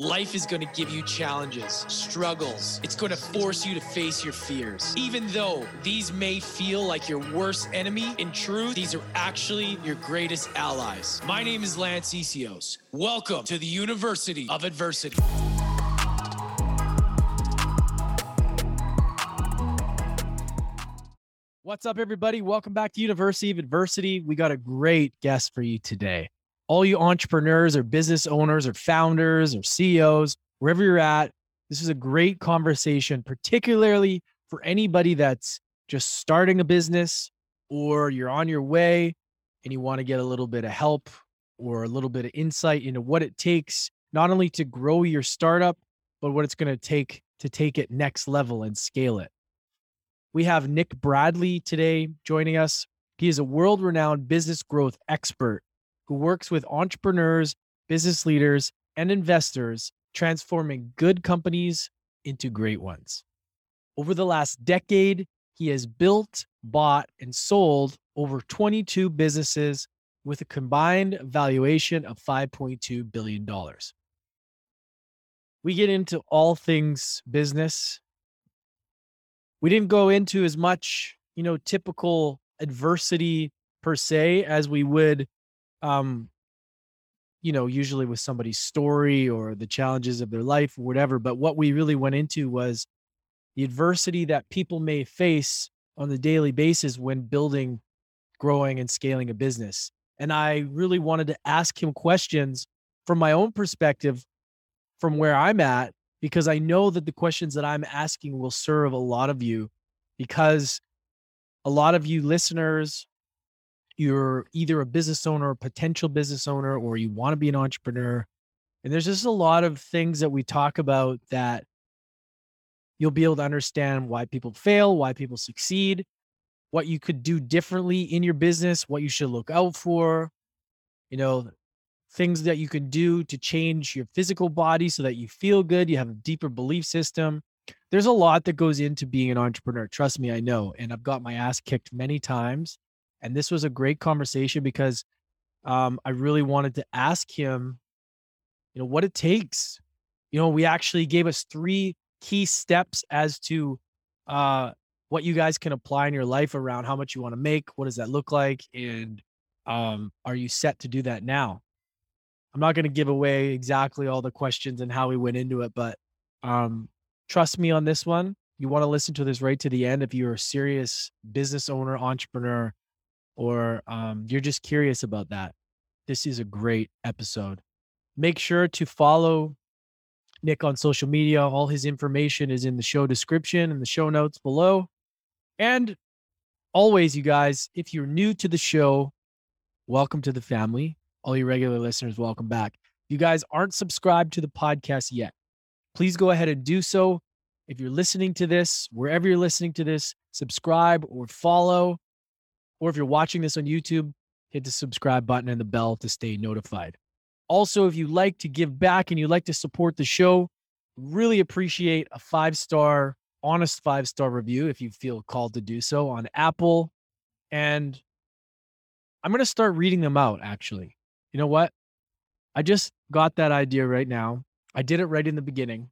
Life is going to give you challenges, struggles. It's going to force you to face your fears. Even though these may feel like your worst enemy, in truth, these are actually your greatest allies. My name is Lance Essihos. Welcome to the University of Adversity. What's up, everybody? Welcome back to University of Adversity. We got a great guest for you today all you entrepreneurs or business owners or founders or CEOs, wherever you're at, this is a great conversation, particularly for anybody that's just starting a business or you're on your way and you want to get a little bit of help or a little bit of insight into what it takes not only to grow your startup, but what it's going to take to take it next level and scale it. We have Nick Bradley today joining us. He is a world renowned business growth expert who works with entrepreneurs, business leaders, and investors, transforming good companies into great ones. Over the last decade, he has built, bought, and sold over 22 businesses with a combined valuation of $5.2 billion. We get into all things business. We didn't go into as much, you know, typical adversity per se as we would um you know usually with somebody's story or the challenges of their life or whatever but what we really went into was the adversity that people may face on the daily basis when building growing and scaling a business and i really wanted to ask him questions from my own perspective from where i'm at because i know that the questions that i'm asking will serve a lot of you because a lot of you listeners you're either a business owner, a potential business owner, or you want to be an entrepreneur. And there's just a lot of things that we talk about that you'll be able to understand why people fail, why people succeed, what you could do differently in your business, what you should look out for, you know, things that you can do to change your physical body so that you feel good, you have a deeper belief system. There's a lot that goes into being an entrepreneur. Trust me, I know. And I've got my ass kicked many times and this was a great conversation because um, I really wanted to ask him, you know, what it takes. You know, we actually gave us three key steps as to uh, what you guys can apply in your life around how much you want to make. What does that look like? And um, are you set to do that now? I'm not going to give away exactly all the questions and how we went into it, but um, trust me on this one. You want to listen to this right to the end if you're a serious business owner, entrepreneur, or um, you're just curious about that, this is a great episode. Make sure to follow Nick on social media. All his information is in the show description and the show notes below. And always, you guys, if you're new to the show, welcome to the family. All you regular listeners, welcome back. If you guys aren't subscribed to the podcast yet, please go ahead and do so. If you're listening to this, wherever you're listening to this, subscribe or follow or if you're watching this on YouTube, hit the subscribe button and the bell to stay notified. Also, if you like to give back and you like to support the show, really appreciate a five star, honest five star review if you feel called to do so on Apple. And I'm going to start reading them out, actually. You know what? I just got that idea right now. I did it right in the beginning,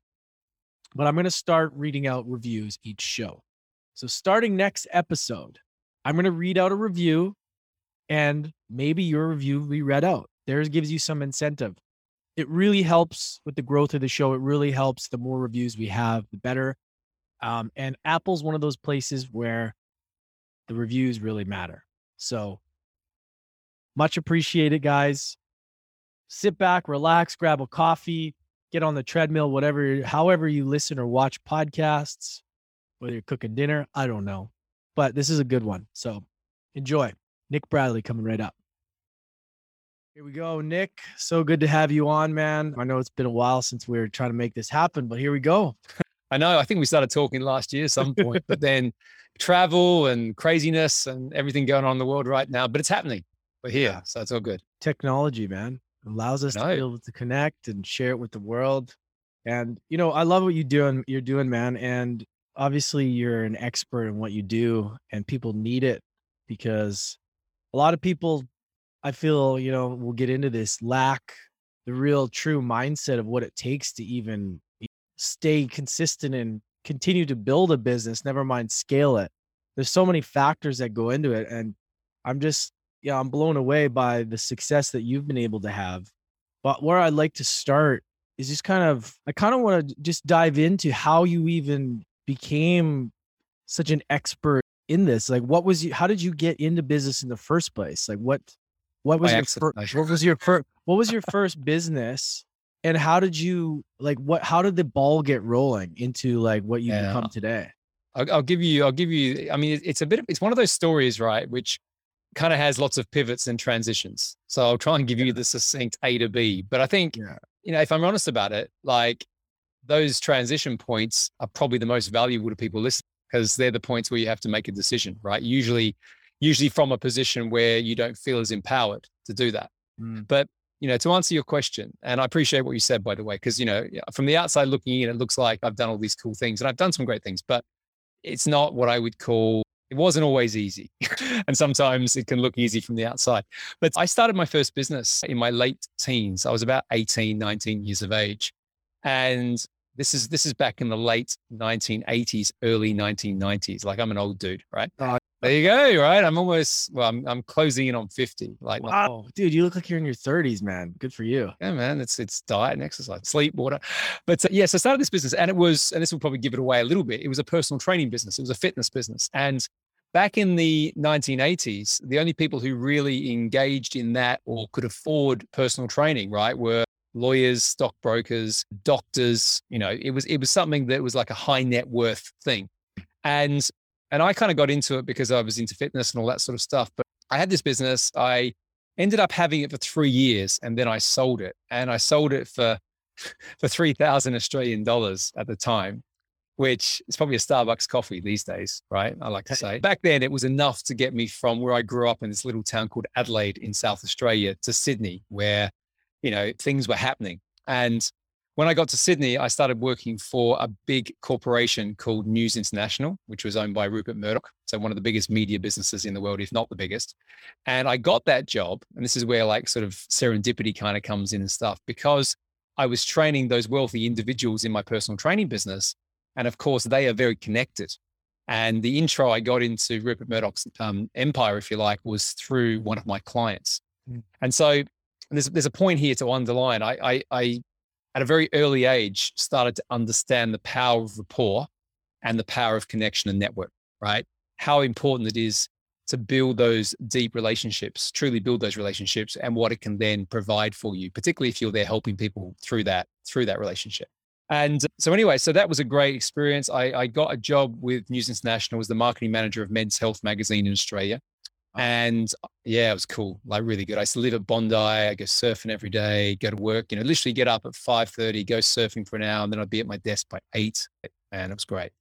but I'm going to start reading out reviews each show. So, starting next episode, I'm going to read out a review and maybe your review will be read out. Theirs gives you some incentive. It really helps with the growth of the show. It really helps. The more reviews we have, the better. Um, and Apple's one of those places where the reviews really matter. So much appreciated, guys. Sit back, relax, grab a coffee, get on the treadmill, whatever, however you listen or watch podcasts, whether you're cooking dinner, I don't know but this is a good one. So enjoy. Nick Bradley coming right up. Here we go, Nick. So good to have you on, man. I know it's been a while since we were trying to make this happen, but here we go. I know. I think we started talking last year some point, but then travel and craziness and everything going on in the world right now, but it's happening. We're here. So it's all good. Technology, man, allows us to be able to connect and share it with the world. And, you know, I love what you're doing, you're doing, man. And obviously you're an expert in what you do and people need it because a lot of people I feel, you know, we'll get into this lack the real true mindset of what it takes to even stay consistent and continue to build a business, never mind scale it. There's so many factors that go into it. And I'm just, yeah, I'm blown away by the success that you've been able to have. But where I'd like to start is just kind of, I kind of want to just dive into how you even became such an expert in this. Like, what was you, how did you get into business in the first place? Like, what, what was your fir- what was your first what was your first business and how did you like what how did the ball get rolling into like what you yeah. become today I'll, I'll, give you i'll give you i mean it's a bit of, it's one of those stories right which kind of has lots of pivots and transitions so i'll try and give yeah. you the succinct a to b but i think yeah. you know if i'm honest about it like those transition points are probably the most valuable to people listening because they're the points where you have to make a decision right usually usually from a position where you don't feel as empowered to do that mm. but you know, to answer your question, and I appreciate what you said, by the way, because, you know, from the outside looking in, it looks like I've done all these cool things and I've done some great things, but it's not what I would call, it wasn't always easy. and sometimes it can look easy from the outside. But I started my first business in my late teens. I was about 18, 19 years of age. And this is this is back in the late 1980s, early 1990s. Like I'm an old dude, right? Uh, there you go, right? I'm almost well, I'm I'm closing in on 50. Like wow, dude, you look like you're in your 30s, man. Good for you. Yeah, man. It's it's diet and exercise, sleep, water. But uh, yes, yeah, so I started this business, and it was, and this will probably give it away a little bit. It was a personal training business. It was a fitness business, and back in the 1980s, the only people who really engaged in that or could afford personal training, right, were lawyers, stockbrokers, doctors. You know, it was it was something that was like a high net worth thing, and and I kind of got into it because I was into fitness and all that sort of stuff. But I had this business. I ended up having it for three years, and then I sold it, and I sold it for for three thousand Australian dollars at the time. Which is probably a Starbucks coffee these days, right? I like to say. Back then, it was enough to get me from where I grew up in this little town called Adelaide in South Australia to Sydney, where you know, things were happening. And when I got to Sydney, I started working for a big corporation called News International, which was owned by Rupert Murdoch. So one of the biggest media businesses in the world, if not the biggest. And I got that job. And this is where like sort of serendipity kind of comes in and stuff because I was training those wealthy individuals in my personal training business. And of course, they are very connected. And the intro I got into Rupert Murdoch's um, empire, if you like, was through one of my clients. Mm. And so there's there's a point here to underline. I, I, I at a very early age started to understand the power of rapport and the power of connection and network. Right, how important it is to build those deep relationships, truly build those relationships, and what it can then provide for you, particularly if you're there helping people through that through that relationship. And so, anyway, so that was a great experience. I, I got a job with News International as the marketing manager of Men's Health magazine in Australia. And uh, yeah, it was cool, like really good. I used to live at Bondi. I go surfing every day, go to work, you know, literally get up at 5.30, go surfing for an hour, and then I'd be at my desk by eight. And it was great.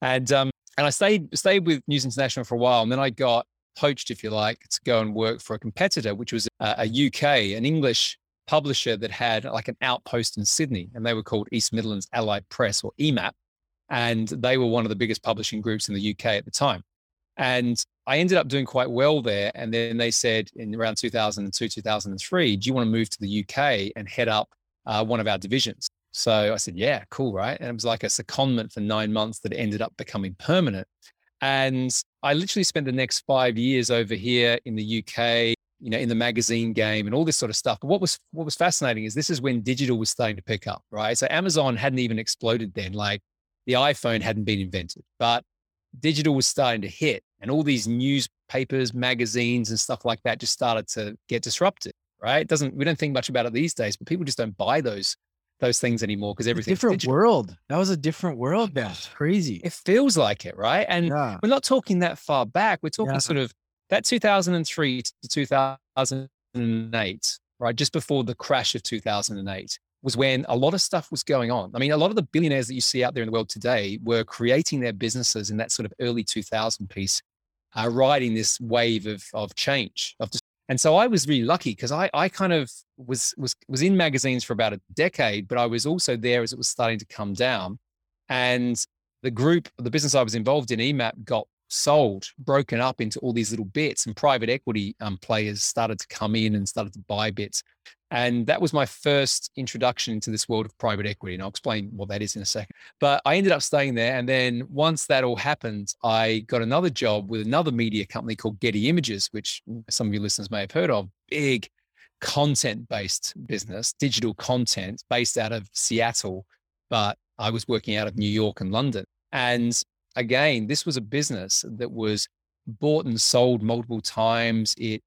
And um, and I stayed stayed with News International for a while. And then I got poached, if you like, to go and work for a competitor, which was a, a UK, an English publisher that had like an outpost in Sydney. And they were called East Midlands Allied Press or EMAP. And they were one of the biggest publishing groups in the UK at the time. And I ended up doing quite well there. And then they said in around 2002, 2003, do you want to move to the UK and head up uh, one of our divisions? So I said, yeah, cool, right? And it was like a secondment for nine months that ended up becoming permanent. And I literally spent the next five years over here in the UK, you know, in the magazine game and all this sort of stuff. But what was what was fascinating is this is when digital was starting to pick up, right? So Amazon hadn't even exploded then, like the iPhone hadn't been invented, but digital was starting to hit and all these newspapers, magazines, and stuff like that just started to get disrupted. Right? It doesn't we don't think much about it these days, but people just don't buy those those things anymore because everything different digital. world. That was a different world. That's crazy. It feels like it, right? And yeah. we're not talking that far back. We're talking yeah. sort of that 2003 to 2008, right? Just before the crash of 2008 was when a lot of stuff was going on. I mean, a lot of the billionaires that you see out there in the world today were creating their businesses in that sort of early 2000 piece, uh, riding this wave of, of change. Of and so I was really lucky because I, I kind of was, was, was in magazines for about a decade, but I was also there as it was starting to come down. And the group, the business I was involved in, EMAP, got sold, broken up into all these little bits, and private equity um, players started to come in and started to buy bits. And that was my first introduction into this world of private equity. And I'll explain what that is in a second. But I ended up staying there. And then once that all happened, I got another job with another media company called Getty Images, which some of your listeners may have heard of. Big content based business, digital content based out of Seattle. But I was working out of New York and London. And again, this was a business that was bought and sold multiple times. It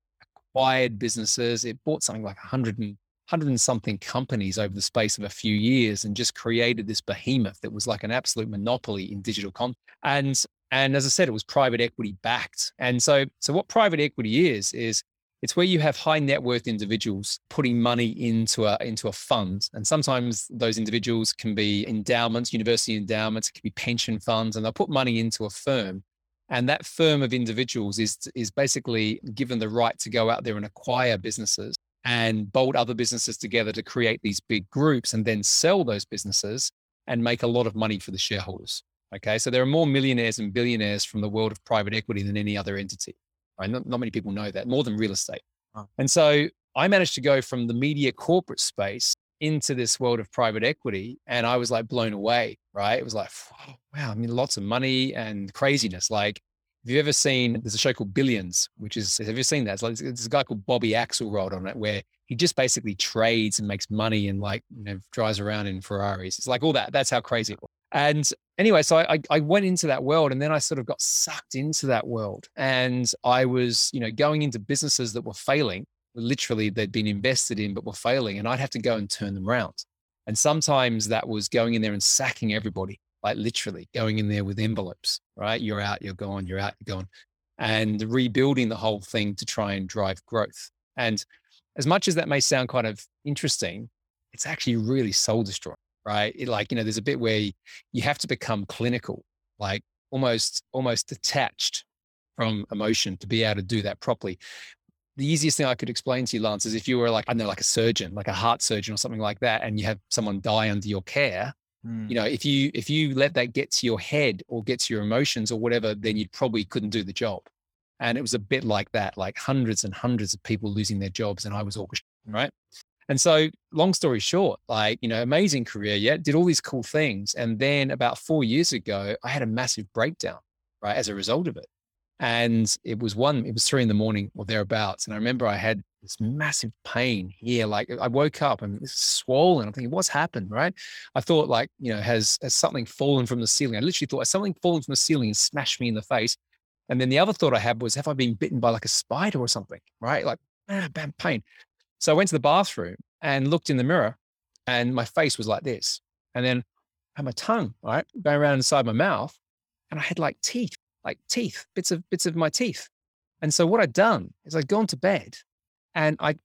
acquired businesses. It bought something like 100 and, 100 and something companies over the space of a few years and just created this behemoth that was like an absolute monopoly in digital content. And and as I said, it was private equity backed. And so so what private equity is is it's where you have high net worth individuals putting money into a into a fund, and sometimes those individuals can be endowments, university endowments, it can be pension funds, and they'll put money into a firm, and that firm of individuals is, is basically given the right to go out there and acquire businesses and bolt other businesses together to create these big groups and then sell those businesses and make a lot of money for the shareholders. Okay. So there are more millionaires and billionaires from the world of private equity than any other entity. Right? Not, not many people know that, more than real estate. And so I managed to go from the media corporate space into this world of private equity and I was like blown away, right? It was like, wow, I mean, lots of money and craziness. Like, have you ever seen, there's a show called Billions, which is, have you seen that? It's like, there's a guy called Bobby Axelrod on it where he just basically trades and makes money and like, you know, drives around in Ferraris. It's like all that. That's how crazy it was. And anyway, so I, I went into that world and then I sort of got sucked into that world. And I was, you know, going into businesses that were failing literally they'd been invested in but were failing and i'd have to go and turn them around and sometimes that was going in there and sacking everybody like literally going in there with envelopes right? You're out you're gone you're out you're gone. And rebuilding the whole thing to try and drive growth. And as much as that may sound kind of interesting it's actually really soul destroying right? It, like you know there's a bit where you have to become clinical like almost almost detached from emotion to be able to do that properly the easiest thing I could explain to you, Lance, is if you were like, I know, like a surgeon, like a heart surgeon or something like that, and you have someone die under your care, mm. you know, if you if you let that get to your head or get to your emotions or whatever, then you probably couldn't do the job. And it was a bit like that, like hundreds and hundreds of people losing their jobs, and I was orchestrating, right? And so, long story short, like, you know, amazing career, yeah, did all these cool things. And then about four years ago, I had a massive breakdown, right, as a result of it. And it was one, it was three in the morning or thereabouts. And I remember I had this massive pain here. Like I woke up and it's swollen. I'm thinking, what's happened? Right. I thought like, you know, has, has something fallen from the ceiling? I literally thought, something fallen from the ceiling and smashed me in the face? And then the other thought I had was, have I been bitten by like a spider or something? Right. Like, ah, bad pain. So I went to the bathroom and looked in the mirror and my face was like this. And then I had my tongue, right, going around inside my mouth and I had like teeth like teeth, bits of bits of my teeth. And so what I'd done is I'd gone to bed and I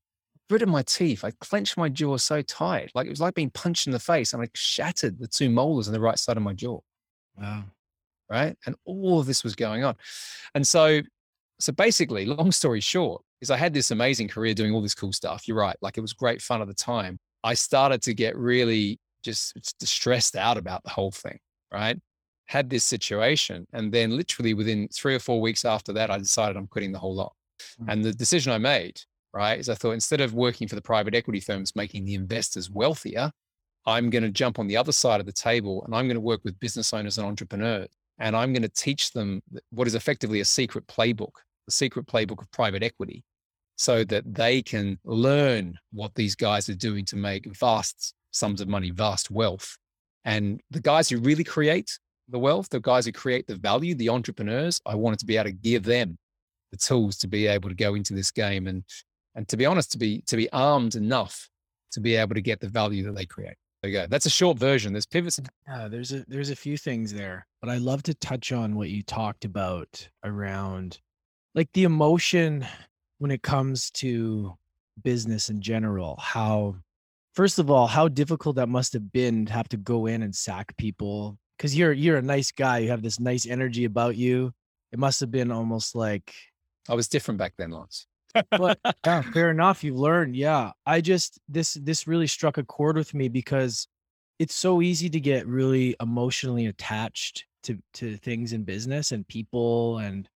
gritted my teeth. I clenched my jaw so tight, like it was like being punched in the face, and I shattered the two molars on the right side of my jaw. Wow. Right. And all of this was going on. And so, so basically, long story short, is I had this amazing career doing all this cool stuff. You're right. Like it was great fun at the time. I started to get really just stressed out about the whole thing. Right had this situation. And then literally within three or four weeks after that, I decided I'm quitting the whole lot. Mm-hmm. And the decision I made, right, is I thought instead of working for the private equity firms, making the investors wealthier, I'm going to jump on the other side of the table and I'm going to work with business owners and entrepreneurs. And I'm going to teach them what is effectively a secret playbook, the secret playbook of private equity, so that they can learn what these guys are doing to make vast sums of money, vast wealth. And the guys who really create the wealth, the guys who create the value, the entrepreneurs, I wanted to be able to give them the tools to be able to go into this game and and to be honest, to be to be armed enough to be able to get the value that they create. There you go. That's a short version. There's pivots. Yeah, there's a there's a few things there, but I love to touch on what you talked about around like the emotion when it comes to business in general. How first of all, how difficult that must have been to have to go in and sack people because you're you're a nice guy. You have this nice energy about you. It must have been almost like I was different back then, Lance. but yeah, fair enough. You've learned. Yeah. I just this this really struck a chord with me because it's so easy to get really emotionally attached to to things in business and people and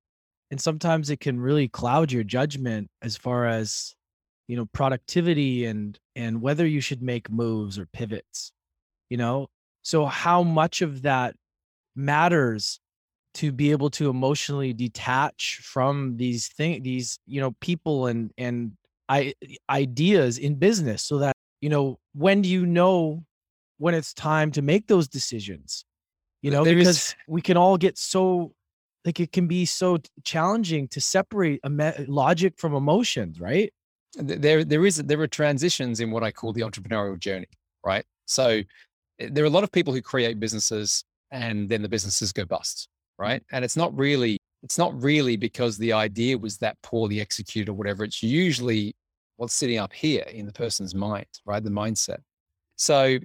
and sometimes it can really cloud your judgment as far as you know productivity and and whether you should make moves or pivots you know so how much of that matters to be able to emotionally detach from these things these you know people and and I, ideas in business so that you know when do you know when it's time to make those decisions you know because we can all get so like it can be so challenging to separate logic from emotions right there there is there are transitions in what I call the entrepreneurial journey, right? So Eh, there are a lot of people who create businesses and then the businesses go bust, mm. right? And it's not really it's not really because the idea was that poorly executed or whatever. It's usually what's sitting up here in the person's mind, right? The mindset. So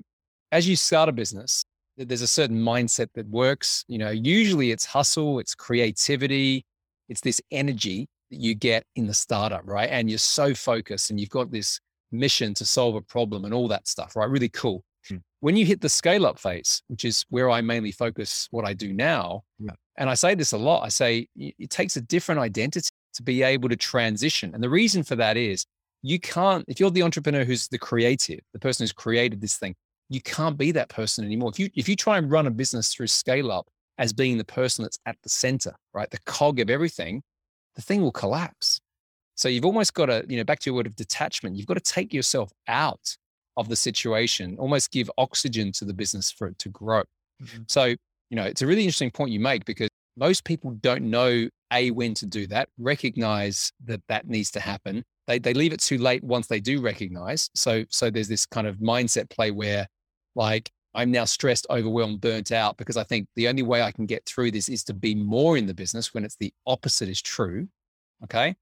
as you start a business, there's a certain mindset that works. You know, usually it's hustle, it's creativity, it's this energy that you get in the startup, right? And you're so focused and you've got this mission to solve a problem and all that stuff, right? Really cool. Hmm. When you hit the scale up phase, which is where I mainly focus what I do now, Yeah. and I say this a lot, I say it takes a different identity to be able to transition. And the reason for that is you can't, if you're the entrepreneur who's the creative, the person who's created this thing, you can't be that person anymore. If you if you try and run a business through scale up as being the person that's at the center, right? The cog of everything, the thing will collapse. So you've almost got to, you know, back to your word of detachment, you've got to take yourself out of the situation, almost give oxygen to the business for it to grow. Mhm. So, you know, it's a really interesting point you make because most people don't know A, when to do that, recognize that that needs to happen. They, they leave it too late once they do recognize. So, so there's this kind of mindset play where like, I'm now stressed, overwhelmed, burnt out because I think the only way I can get through this is to be more in the business when it's the opposite is true. Okay.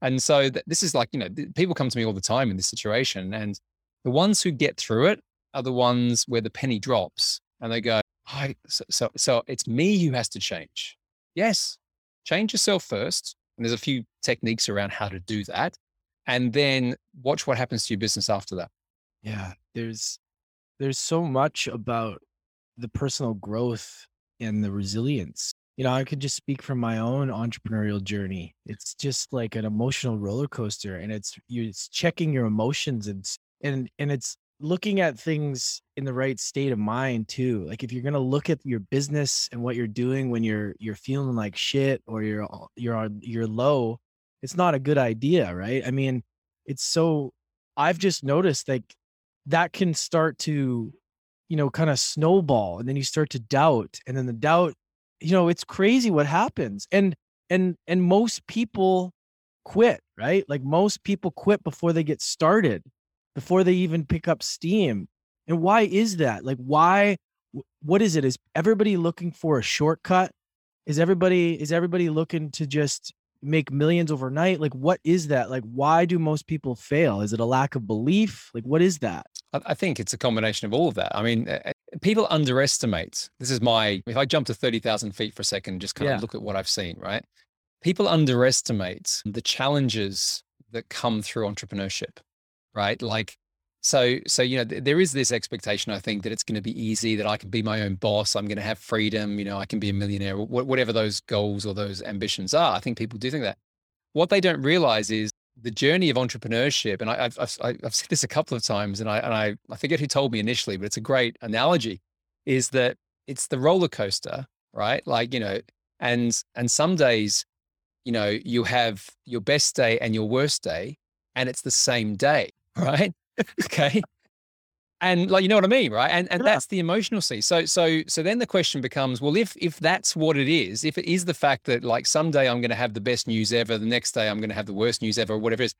And so th- this is like, you know, th- people come to me all the time in this situation. And the ones who get through it are the ones where the penny drops and they go, I, so, so, so it's me who has to change. Yes. Change yourself first. And there's a few techniques around how to do that. And then watch what happens to your business after that. yeah there's there's so much about the personal growth and the resilience you know i could just speak from my own entrepreneurial journey it's just like an emotional roller coaster and it's you it's checking your emotions and and and it's looking at things in the right state of mind too like if you're going to look at your business and what you're doing when you're you're feeling like shit or you're you're on you're low it's not a good idea right? I mean it's so i've just noticed like that can start to you know kind of snowball and then you start to doubt and then the doubt you know it's crazy what happens and and and most people quit right? Like most people quit before they get started before they even pick up steam and why is that like why what is it is everybody looking for a shortcut is everybody is everybody looking to just make millions overnight like what is that like why do most people fail is it a lack of belief like what is that I, think it's a combination of all of that. I mean, uh, uh, people underestimate. This is my. If I jump to thirty thousand feet for a second, just kind Yeah. of look at what I've seen. Right, people underestimate the challenges that come through entrepreneurship. Right, like. So, so you know, th- there is this expectation. I think that it's going to be easy, that I can be my own boss. I'm going to have freedom. You know, I can be a millionaire, wh- whatever those goals or those ambitions are. I think people do think that. What they don't realize is the journey of entrepreneurship, and I, I've, I've I've said this a couple of times, and I and I I forget who told me initially, but it's a great analogy, is that it's the roller coaster, right? Like you know, and and some days, you know, you have your best day and your worst day, and it's the same day, right? okay. And like you know what I mean, right? And and Yeah. that's the emotional side. So so so then the question becomes, well, if if that's what it is, if it is the fact that like someday I'm going to have the best news ever, the next day I'm going to have the worst news ever, or whatever it is,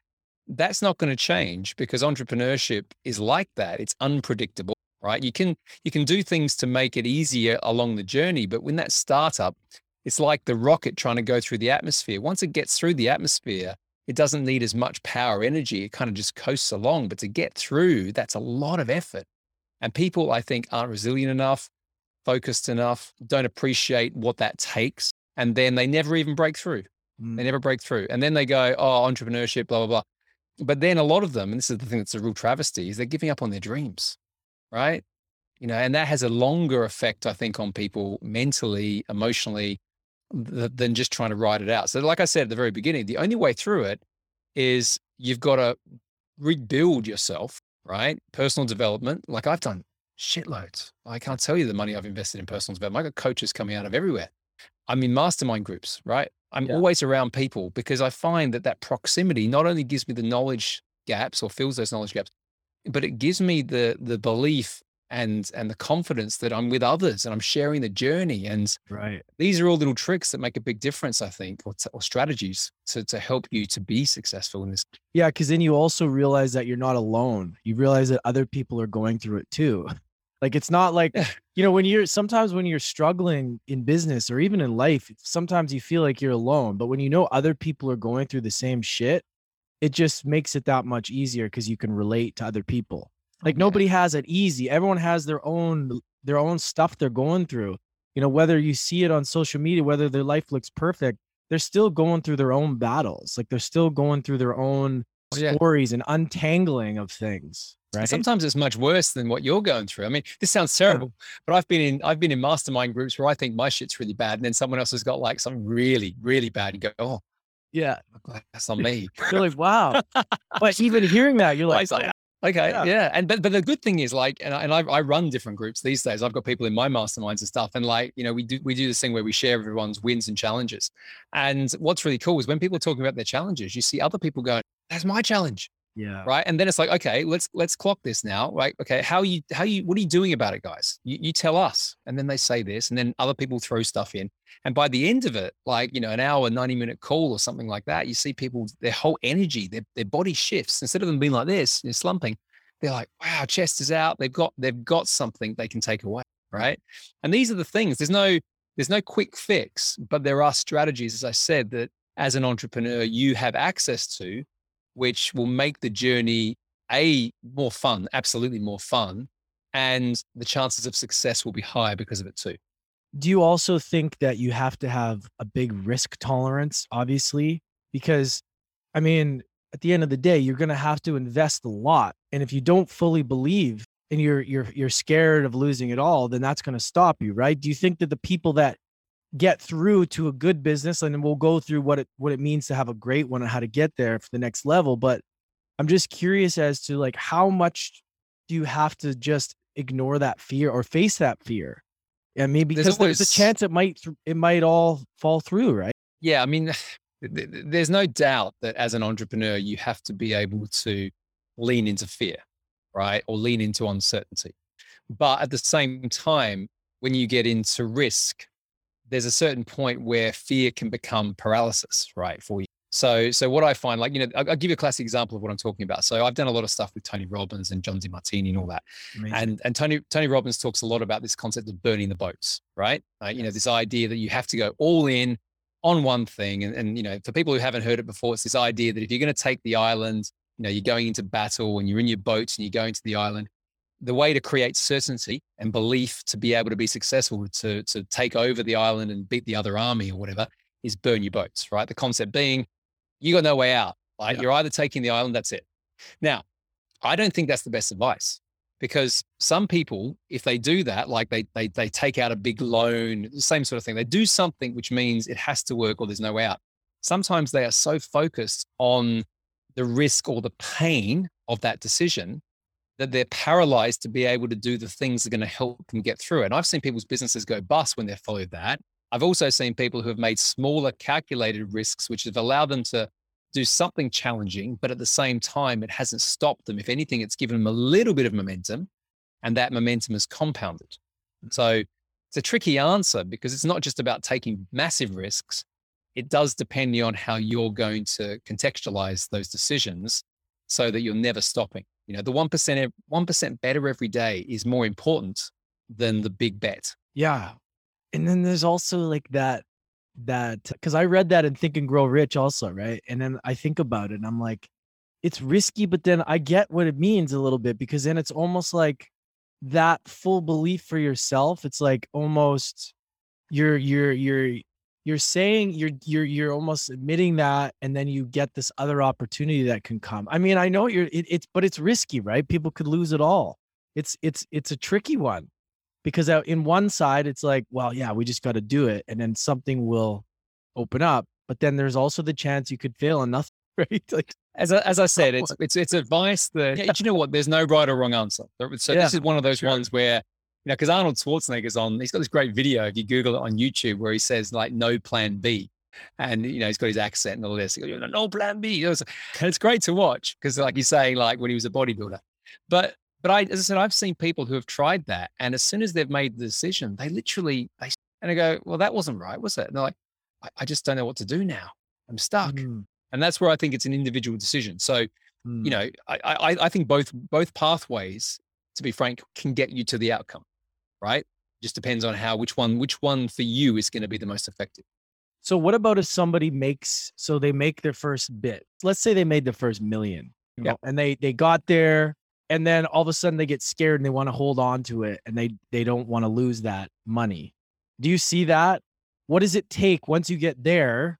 that's not going to change because entrepreneurship is like that. It's unpredictable, right? You can you can do things to make it easier along the journey, but when that startup, it's like the rocket trying to go through the atmosphere. Once it gets through the atmosphere, it doesn't need as much power energy. It kind of just coasts along. But to get through, that's a lot of effort. And people, I think, aren't resilient enough, focused enough, don't appreciate what that takes. And then they never even break through. Mm. They never break through. And then they go, oh, entrepreneurship, blah, blah, blah. But then a lot of them, and this is the thing that's a real travesty, is they're giving up on their dreams, right? You know, and that has a longer effect, I think, on people mentally, emotionally, th- than just trying to ride it out. So, like I said at the very beginning, the only way through it is you've got to rebuild yourself, right? Personal development. Like I've done shitloads. I can't tell you the money I've invested in personal development. I got coaches coming out of everywhere. I'm in mastermind groups, right? I'm yeah. always around people because I find that that proximity not only gives me the knowledge gaps or fills those knowledge gaps, but it gives me the the belief and and the confidence that I'm with others and I'm sharing the journey. And right, these are all little tricks that make a big difference, I think, or, t- or strategies to to help you to be successful in this. Yeah, because then you also realize that you're not alone. You realize that other people are going through it too. Like it's not like you know when you're sometimes when you're struggling in business or even in life, sometimes you feel like you're alone. But when you know other people are going through the same shit, it just makes it that much easier because you can relate to other people. Like nobody has it easy. Everyone has their own their own stuff they're going through. You know, whether you see it on social media, whether their life looks perfect, they're still going through their own battles. Like they're still going through their own oh, yeah. stories and untangling of things. Right. Sometimes it's much worse than what you're going through. I mean, this sounds terrible, but I've been in I've been in mastermind groups where I think my shit's really bad, and then someone else has got like something really, really bad, and go, oh, yeah, that's on me. you're like, wow. but even hearing that, you're like, like okay, yeah. yeah. And but but the good thing is like, and I, and I, I run different groups these days. I've got people in my masterminds and stuff, and like, you know, we do we do this thing where we share everyone's wins and challenges. And what's really cool is when people are talking about their challenges, you see other people going, "That's my challenge." Yeah. Right. And then it's like, okay, let's let's clock this now. Right. Okay. How you how you what are you doing about it, guys? You, you tell us. And then they say this, and then other people throw stuff in. And by the end of it, like, you know, an hour, 90 minute call or something like that, you see people, their whole energy, their, their body shifts. Instead of them being like this, they're slumping, they're like, wow, chest is out. They've got they've got something they can take away. Right. And these are the things. There's no there's no quick fix, but there are strategies, as I said, that as an entrepreneur, you have access to which will make the journey a more fun, absolutely more fun, and the chances of success will be higher because of it too. Do you also think that you have to have a big risk tolerance, obviously? Because, I mean, at the end of the day, you're going to have to invest a lot, and if you don't fully believe and you're you're you're scared of losing it all, then that's going to stop you, right? Do you think that the people that get through to a good business and we'll go through what it what it means to have a great one and how to get there for the next level but i'm just curious as to like how much do you have to just ignore that fear or face that fear? And maybe because there's, there's a chance it might it might all fall through right? Yeah i mean there's no doubt that as an entrepreneur you have to be able to lean into fear right or lean into uncertainty. But at the same time when you get into risk there's a certain point where fear can become paralysis, right, for you. So, so what I find, like you know, I'll, I'll, give you a classic example of what I'm talking about. So, I've done a lot of stuff with Tony Robbins and John Demartini and all that. Amazing. And and Tony Tony Robbins talks a lot about this concept of burning the boats, right? Uh, you know, this idea that you have to go all in on one thing. And, and you know, for people who haven't heard it before, it's this idea that if you're going to take the island, you know, you're going into battle and you're in your boats and you're going to the island, the way to create certainty and belief to be able to be successful, to, to take over the island and beat the other army or whatever, is burn your boats, right? The concept being you got no way out. Right? Yeah. You're either taking the island, that's it. Now, I don't think that's the best advice because some people, if they do that, like they they they take out a big loan, the same sort of thing. They do something which means it has to work or there's no way out. Sometimes they are so focused on the risk or the pain of that decision that they're paralyzed to be able to do the things that are going to help them get through it. And I've seen people's businesses go bust when they've followed that. I've also seen people who have made smaller calculated risks, which have allowed them to do something challenging, but at the same time, it hasn't stopped them. If anything, it's given them a little bit of momentum, and that momentum is compounded. Mm. So it's a tricky answer because it's not just about taking massive risks. It does depend on how you're going to contextualize those decisions so that you're never stopping. You know, the 1%, 1% better every day is more important than the big bet. Yeah. And then there's also like that, that, because I read that in Think and Grow Rich also, right? And then I think about it and I'm like, it's risky, but then I get what it means a little bit because then it's almost like that full belief for yourself. It's like almost you're, you're, you're, you're saying you're you're you're almost admitting that and then you get this other opportunity that can come. I mean i know you're it, it's but it's risky right? People could lose it all. It's it's it's a tricky one because uh, in one side it's like well yeah we just got to do it and then something will open up but then there's also the chance you could fail and nothing right? Like as I, as I said, it's it's it's advice that yeah, you know what? There's no right or wrong answer. So yeah, this is one of those sure. ones where you know because Arnold Schwarzenegger's on. He's got this great video if you Google it on YouTube where he says like no plan B, and you know he's got his accent and all this. He goes, no plan B. And it's great to watch because like you say, like when he was a bodybuilder, but but I as I said, I've seen people who have tried that, and as soon as they've made the decision, they literally they and I go, well, that wasn't right, was it? And they're like, I, I just don't know what to do now. I'm stuck. Mm. And that's where I think it's an individual decision. So, mm. you know, I, I, I think both both pathways, to be frank, can get you to the outcome, right? Just depends on how which one which one for you is going to be the most effective. So what about if somebody makes so they make their first bit? Let's say they made the first million, you know, yeah. and they they got there and then all of a sudden they get scared and they want to hold on to it and they they don't want to lose that money. Do you see that? What does it take once you get there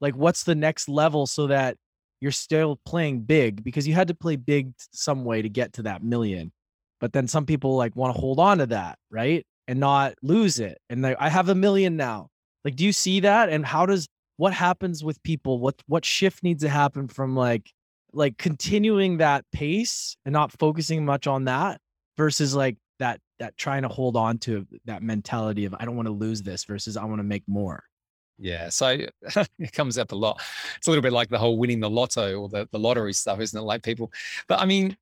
like what's the next level so that you're still playing big because you had to play big some way to get to that million but then some people like want to hold on to that right and not lose it and i have a million now like do you see that and how does what happens with people what what shift needs to happen from like like continuing that pace and not focusing much on that versus like that that trying to hold on to that mentality of i don't want to lose this versus i want to make more yeah, so it comes up a lot. It's a little bit like the whole winning the lotto or the, the lottery stuff, isn't it? Like people, but I mean,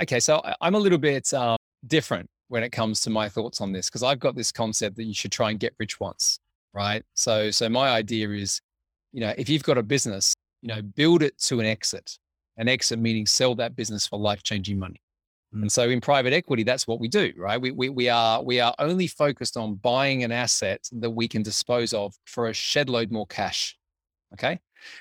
okay, so I'm a little bit uh, different when it comes to my thoughts on this because I've got this concept that you should try and get rich once, right? So, so my idea is, you know, if you've got a business, you know, build it to an exit, an exit meaning sell that business for life changing money. And so in private equity, that's what we do, right? We, we, we, are, we are only focused on buying an asset that we can dispose of for a shed load more cash. Okay.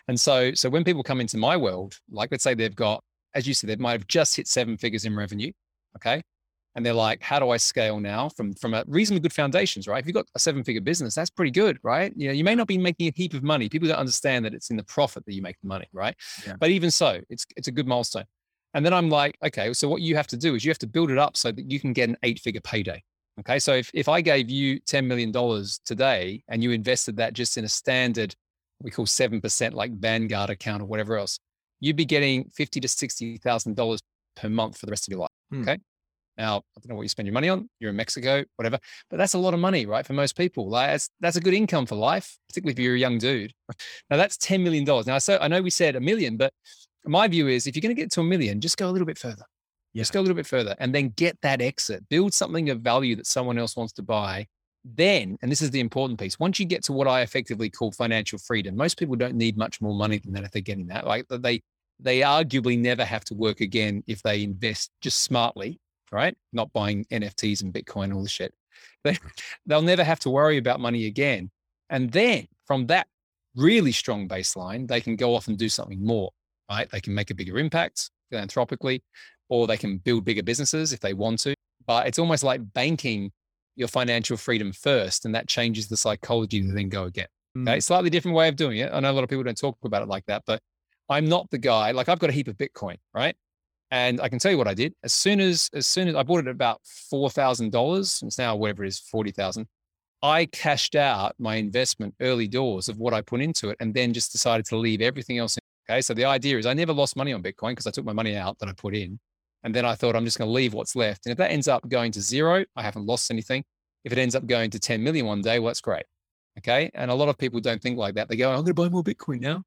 And so, so when people come into my world, like let's say they've got, as you said, they might have just hit seven figures in revenue. Okay. And they're like, how do I scale now from, from a reasonably good foundations, right? If you've got a seven figure business, that's pretty good, right? You know, you may not be making a heap of money. People don't understand that it's in the profit that you make the money, right? Yeah. But even so, it's, it's a good milestone. And then I'm like, okay, so what you have to do is you have to build it up so that you can get an eight figure payday. Okay. So if, if I gave you $10 million today and you invested that just in a standard, we call 7% like Vanguard account or whatever else, you'd be getting fifty to $60,000 per month for the rest of your life. Hmm. Okay. Now, I don't know what you spend your money on. You're in Mexico, whatever, but that's a lot of money, right? For most people, like that's, that's a good income for life, particularly if you're a young dude. Now that's $10 million. Now, so I know we said a million, but my view is if you're going to get to a million, just go a little bit further. Yeah. Just go a little bit further and then get that exit, build something of value that someone else wants to buy. Then, and this is the important piece, once you get to what I effectively call financial freedom, most people don't need much more money than that if they're getting that. Like they, they arguably never have to work again if they invest just smartly, right? Not buying NFTs and Bitcoin and all the shit. They, they'll never have to worry about money again. And then from that really strong baseline, they can go off and do something more right? They can make a bigger impact philanthropically, or they can build bigger businesses if they want to. But it's almost like banking your financial freedom first, and that changes the psychology to then go again. Okay, mm. slightly different way of doing it. I know a lot of people don't talk about it like that, but I'm not the guy. Like I've got a heap of Bitcoin, right? And I can tell you what I did. As soon as as soon as I bought it at about four thousand dollars, it's now whatever it is, forty thousand. I cashed out my investment early doors of what I put into it, and then just decided to leave everything else Okay. So the idea is I never lost money on Bitcoin because I took my money out that I put in. And then I thought I'm just going to leave what's left. And if that ends up going to zero, I haven't lost anything. If it ends up going to 10 million one day, well, that's great. Okay. And a lot of people don't think like that. They go, I'm going to buy more Bitcoin now.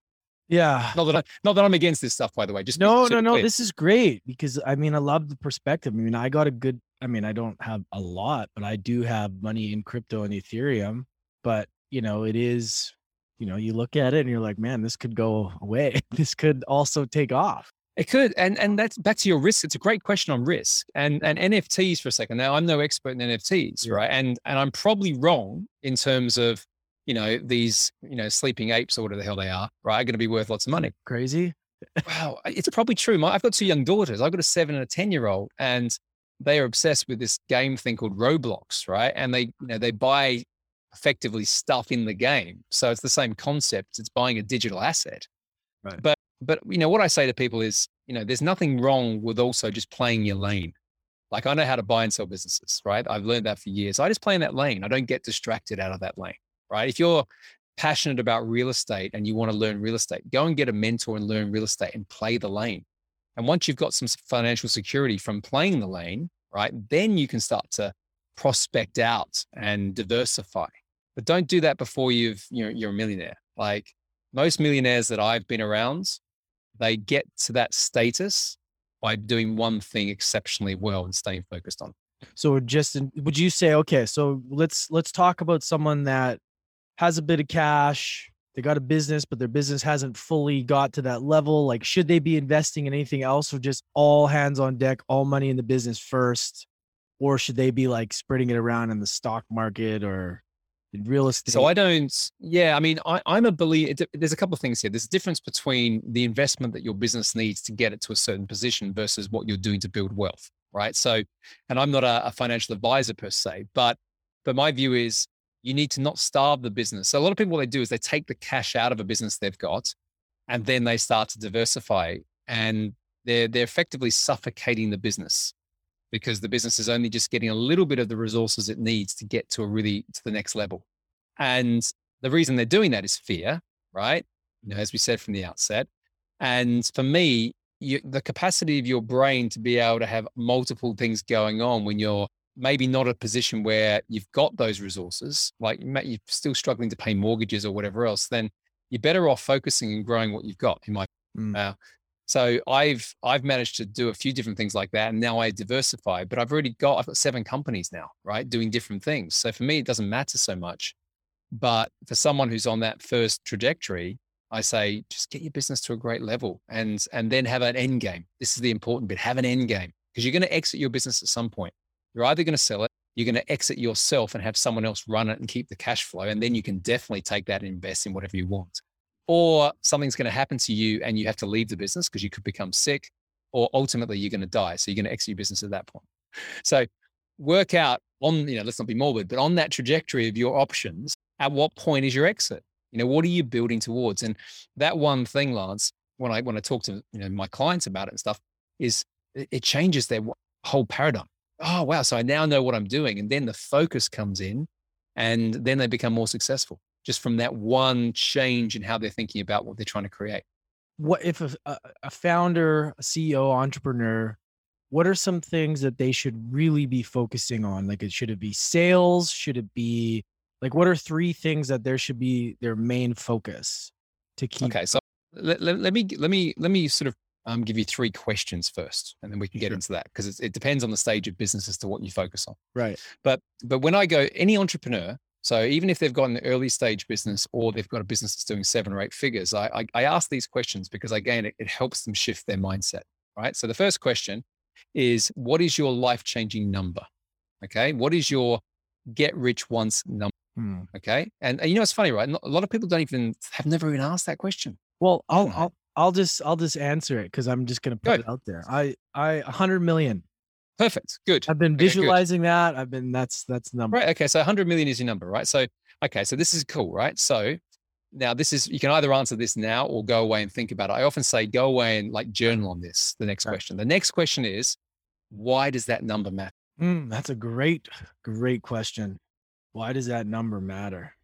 Yeah. Not that, I, not that I'm against this stuff, by the way. Just no, no, no. Clear. This is great because I mean, I love the perspective. I mean, I got a good, I mean, I don't have a lot, but I do have money in crypto and Ethereum. But, you know, it is you know, you look at it and you're like, man, this could go away. This could also take off. It could, and and that's back to your risk. It's a great question on risk and and NFTs for a second. Now I'm no expert in NFTs, right? And and I'm probably wrong in terms of you know these you know sleeping apes or whatever the hell they are, right? Are going to be worth lots of money. Crazy. wow, it's probably true. My, I've got two young daughters. I've got a seven and a ten year old, and they are obsessed with this game thing called Roblox, right? And they you know they buy effectively stuff in the game. So it's the same concept. It's buying a digital asset. Right. But but you know what I say to people is, you know, there's nothing wrong with also just playing your lane. Like I know how to buy and sell businesses, right? I've learned that for years. I just play in that lane. I don't get distracted out of that lane, right? If you're passionate about real estate and you want to learn real estate, go and get a mentor and learn real estate and play the lane. And once you've got some financial security from playing the lane, right, then you can start to prospect out and diversify. But don't do that before you've you're, you're a millionaire. Like most millionaires that I've been around, they get to that status by doing one thing exceptionally well and staying focused on. So just would you say okay, so let's let's talk about someone that has a bit of cash, they got a business but their business hasn't fully got to that level, like should they be investing in anything else or just all hands on deck, all money in the business first? Or should they be like spreading it around in the stock market or in real estate? So I don't. Yeah, I mean, I, I'm a believer. There's a couple of things here. There's a difference between the investment that your business needs to get it to a certain position versus what you're doing to build wealth, right? So, and I'm not a, a financial advisor per se, but but my view is you need to not starve the business. So a lot of people what they do is they take the cash out of a business they've got, and then they start to diversify, and they're they're effectively suffocating the business because the business is only just getting a little bit of the resources it needs to get to a really to the next level. And the reason they're doing that is fear, right? You know, as we said from the outset. And for me, you, the capacity of your brain to be able to have multiple things going on when you're maybe not a position where you've got those resources, like you're still struggling to pay mortgages or whatever else, then you're better off focusing and growing what you've got. In my mm. uh, so I've I've managed to do a few different things like that, and now I diversify. But I've already got I've got seven companies now, right, doing different things. So for me, it doesn't matter so much. But for someone who's on that first trajectory, I say just get your business to a great level, and and then have an end game. This is the important bit: have an end game because you're going to exit your business at some point. You're either going to sell it, you're going to exit yourself and have someone else run it and keep the cash flow, and then you can definitely take that and invest in whatever you want or something's going to happen to you and you have to leave the business because you could become sick, or ultimately you're going to die. So you're going to exit your business at that point. So work out on, you know, let's not be morbid, but on that trajectory of your options, at what point is your exit? You know, what are you building towards? And that one thing, Lance, when I when I talk to you know my clients about it and stuff, is it changes their whole paradigm. Oh wow! So I now know what I'm doing, and then the focus comes in, and then they become more successful just from that one change in how they're thinking about what they're trying to create. What if a, a founder, a CEO, entrepreneur, what are some things that they should really be focusing on? Like, it should it be sales? Should it be like what are three things that there should be their main focus to keep? Okay, so let, let, let me let me let me sort of um, give you three questions first, and then we can get sure. into that because it depends on the stage of business as to what you focus on. Right. But but when I go, any entrepreneur so even if they've got an early stage business or they've got a business that's doing seven or eight figures, I, I, I ask these questions because again, it, it helps them shift their mindset, right? So the first question is, what is your life changing number? Okay. What is your get rich once number? Hmm. Okay. And, and, you know, it's funny, right? A lot of people don't even have never even asked that question. Well, I'll, I'll, I'll just, I'll just answer it because I'm just going to put it out there. I, I, 100 million. Perfect. Good. I've been visualizing okay, that. I've been that's that's the number. Right. Okay. So 100 million is your number, right? So okay. So this is cool, right? So now this is you can either answer this now or go away and think about it. I often say go away and like journal on this. The next right. question. The next question is, why does that number matter? Mm, that's a great, great question. Why does that number matter?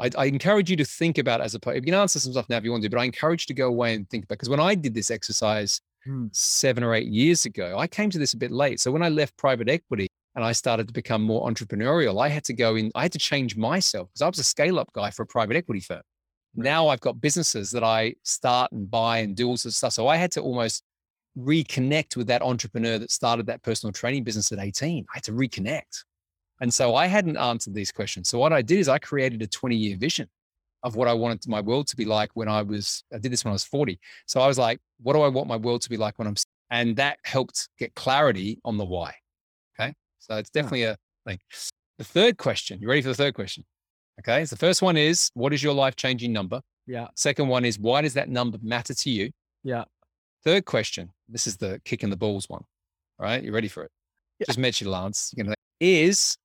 I, I, encourage you to think about as a you can answer some stuff now if you want to, but I encourage you to go away and think about because when I did this exercise Hmm. seven or eight years ago. I came to this a bit late. So when I left private equity and I started to become more entrepreneurial, I had to go in, I had to change myself because I was a scale up guy for a private equity firm. Now I've got businesses that I start and buy and do all sorts of stuff. So I had to almost reconnect with that entrepreneur that started that personal training business at 18. I had to reconnect. And so I hadn't answered these questions. So what I did is I created a 20 year vision of what I wanted my world to be like when I was, I did this when I was 40. So I was like, what do I want my world to be like when I'm, and that helped get clarity on the why. Okay. So it's definitely yeah. a thing. The third question, you ready for the third question? Okay. So the first one is, what is your life changing number? Yeah. Second one is, why does that number matter to you? Yeah. Third question, this is the kick in the balls one. All right. You ready for it? Yeah. Just met you, Lance. You know, is,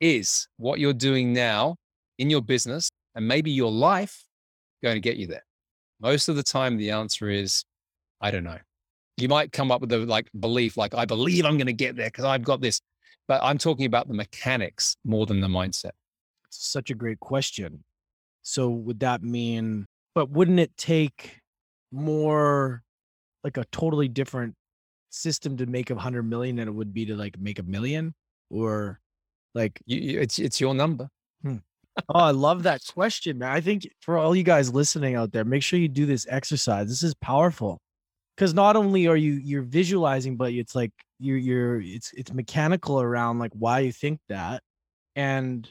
is what you're doing now in your business and maybe your life going to get you there? Most of the time, the answer is, I don't know. You might come up with a like belief, like, I believe I'm going to get there because I've got this. But I'm talking about the mechanics more than the mindset. Such a great question. So would that mean, but wouldn't it take more like a totally different system to make a hundred million than it would be to like make a million or like You, you, it's it's your number. Hmm. Oh i love that question man. I think for all you guys listening out there make sure you do this exercise. This is powerful. Because not only are you you're visualizing but it's like you're you're it's it's mechanical around like why you think that and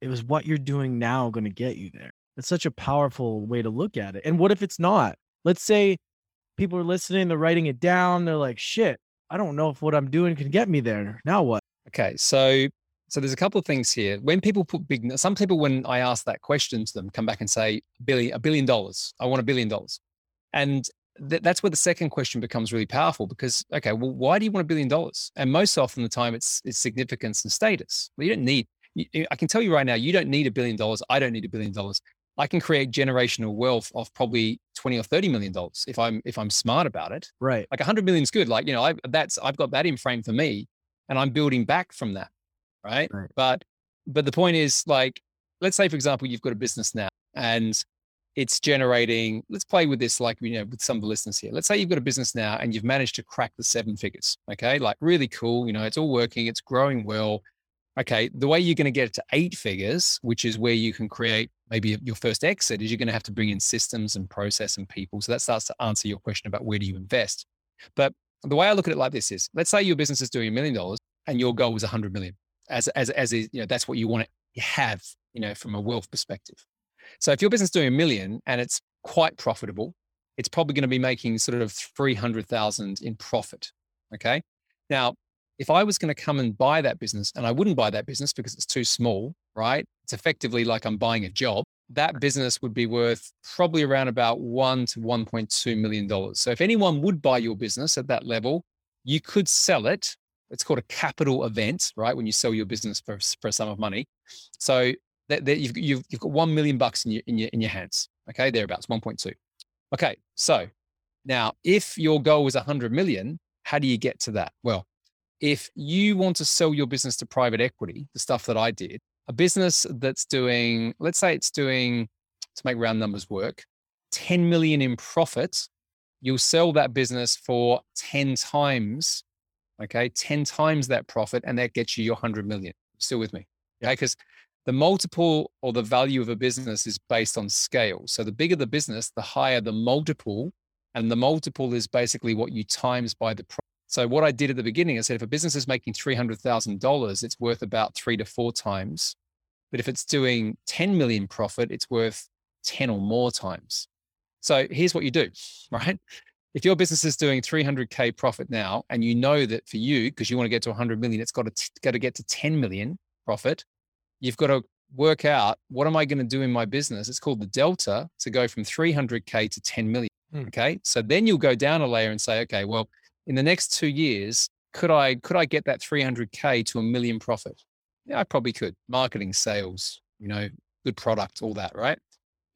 it was what you're doing now going to get you there. It's such a powerful way to look at it and what if it's not? Let's say people are listening they're writing it down they're like shit i don't know if what i'm doing can get me there. Now what? Okay, so so there's a couple of things here. When people put big, some people when I ask that question to them, come back and say "Billy, a billion dollars. I want a billion dollars, and th- that's where the second question becomes really powerful because okay, well, why do you want a billion dollars? And most often the time, it's it's significance and status. Well, you don't need. you- I can tell you right now, you don't need a billion dollars. I don't need a billion dollars. I can create generational wealth of probably twenty or thirty million dollars if I'm if I'm smart about it right like 100 million is good like you know I, that's i've got that in frame for me and i'm building back from that right? Right. but but the point is like let's say for example you've got a business now and it's generating let's play with this like you know with some of the listeners here. Let's say you've got a business now and you've managed to crack the seven figures okay? Like really cool you know it's all working it's growing well. Okay the way you're going to get it to eight figures which is where you can create maybe your first exit is you're going to have to bring in systems and process and people. So that starts to answer your question about where do you invest. But the way i look at it like this is let's say your business is doing a million dollars and your goal is 100 million as as as is, you know that's what you want to have you know from a wealth perspective. So if your business is doing a million and it's quite profitable it's probably going to be making sort of 300,000 in profit okay? Now if i was going to come and buy that business and i wouldn't buy that business because it's too small right? It's effectively like i'm buying a job. That business would be worth probably around about 1 to 1.2 million dollars. So if anyone would buy your business at that level you could sell it it's called a capital event, right? When you sell your business for, for a sum of money. So that, that you've, you've, you've got 1 million bucks in your, in your, in your hands. Okay. Thereabouts 1.2. Okay. So now if your goal was 100 million, how do you get to that? Well, if you want to sell your business to private equity, the stuff that I did, a business that's doing, let's say it's doing, to make round numbers work, 10 million in profit, you'll sell that business for 10 times okay 10 times that profit and that gets you your 100 million. Still with me okay? Because the multiple or the value of a business is based on scale. So the bigger the business the higher the multiple and the multiple is basically what you times by the profit so what i did at the beginning i said if a business is making $300000 it's worth about three to four times. But if it's doing 10 million profit it's worth 10 or more times. So here's what you do right if your business is doing 300k profit now and you know that for you because you want to get to 100 million it's got to t- got to get to 10 million profit you've got to work out what am i going to do in my business? It's called the delta to go from 300k to 10 million Hmm. okay? So then you'll go down a layer and say okay well in the next 2 years could i could i get that 300k to a million profit? Yeah i probably could. Marketing sales you know good product all that right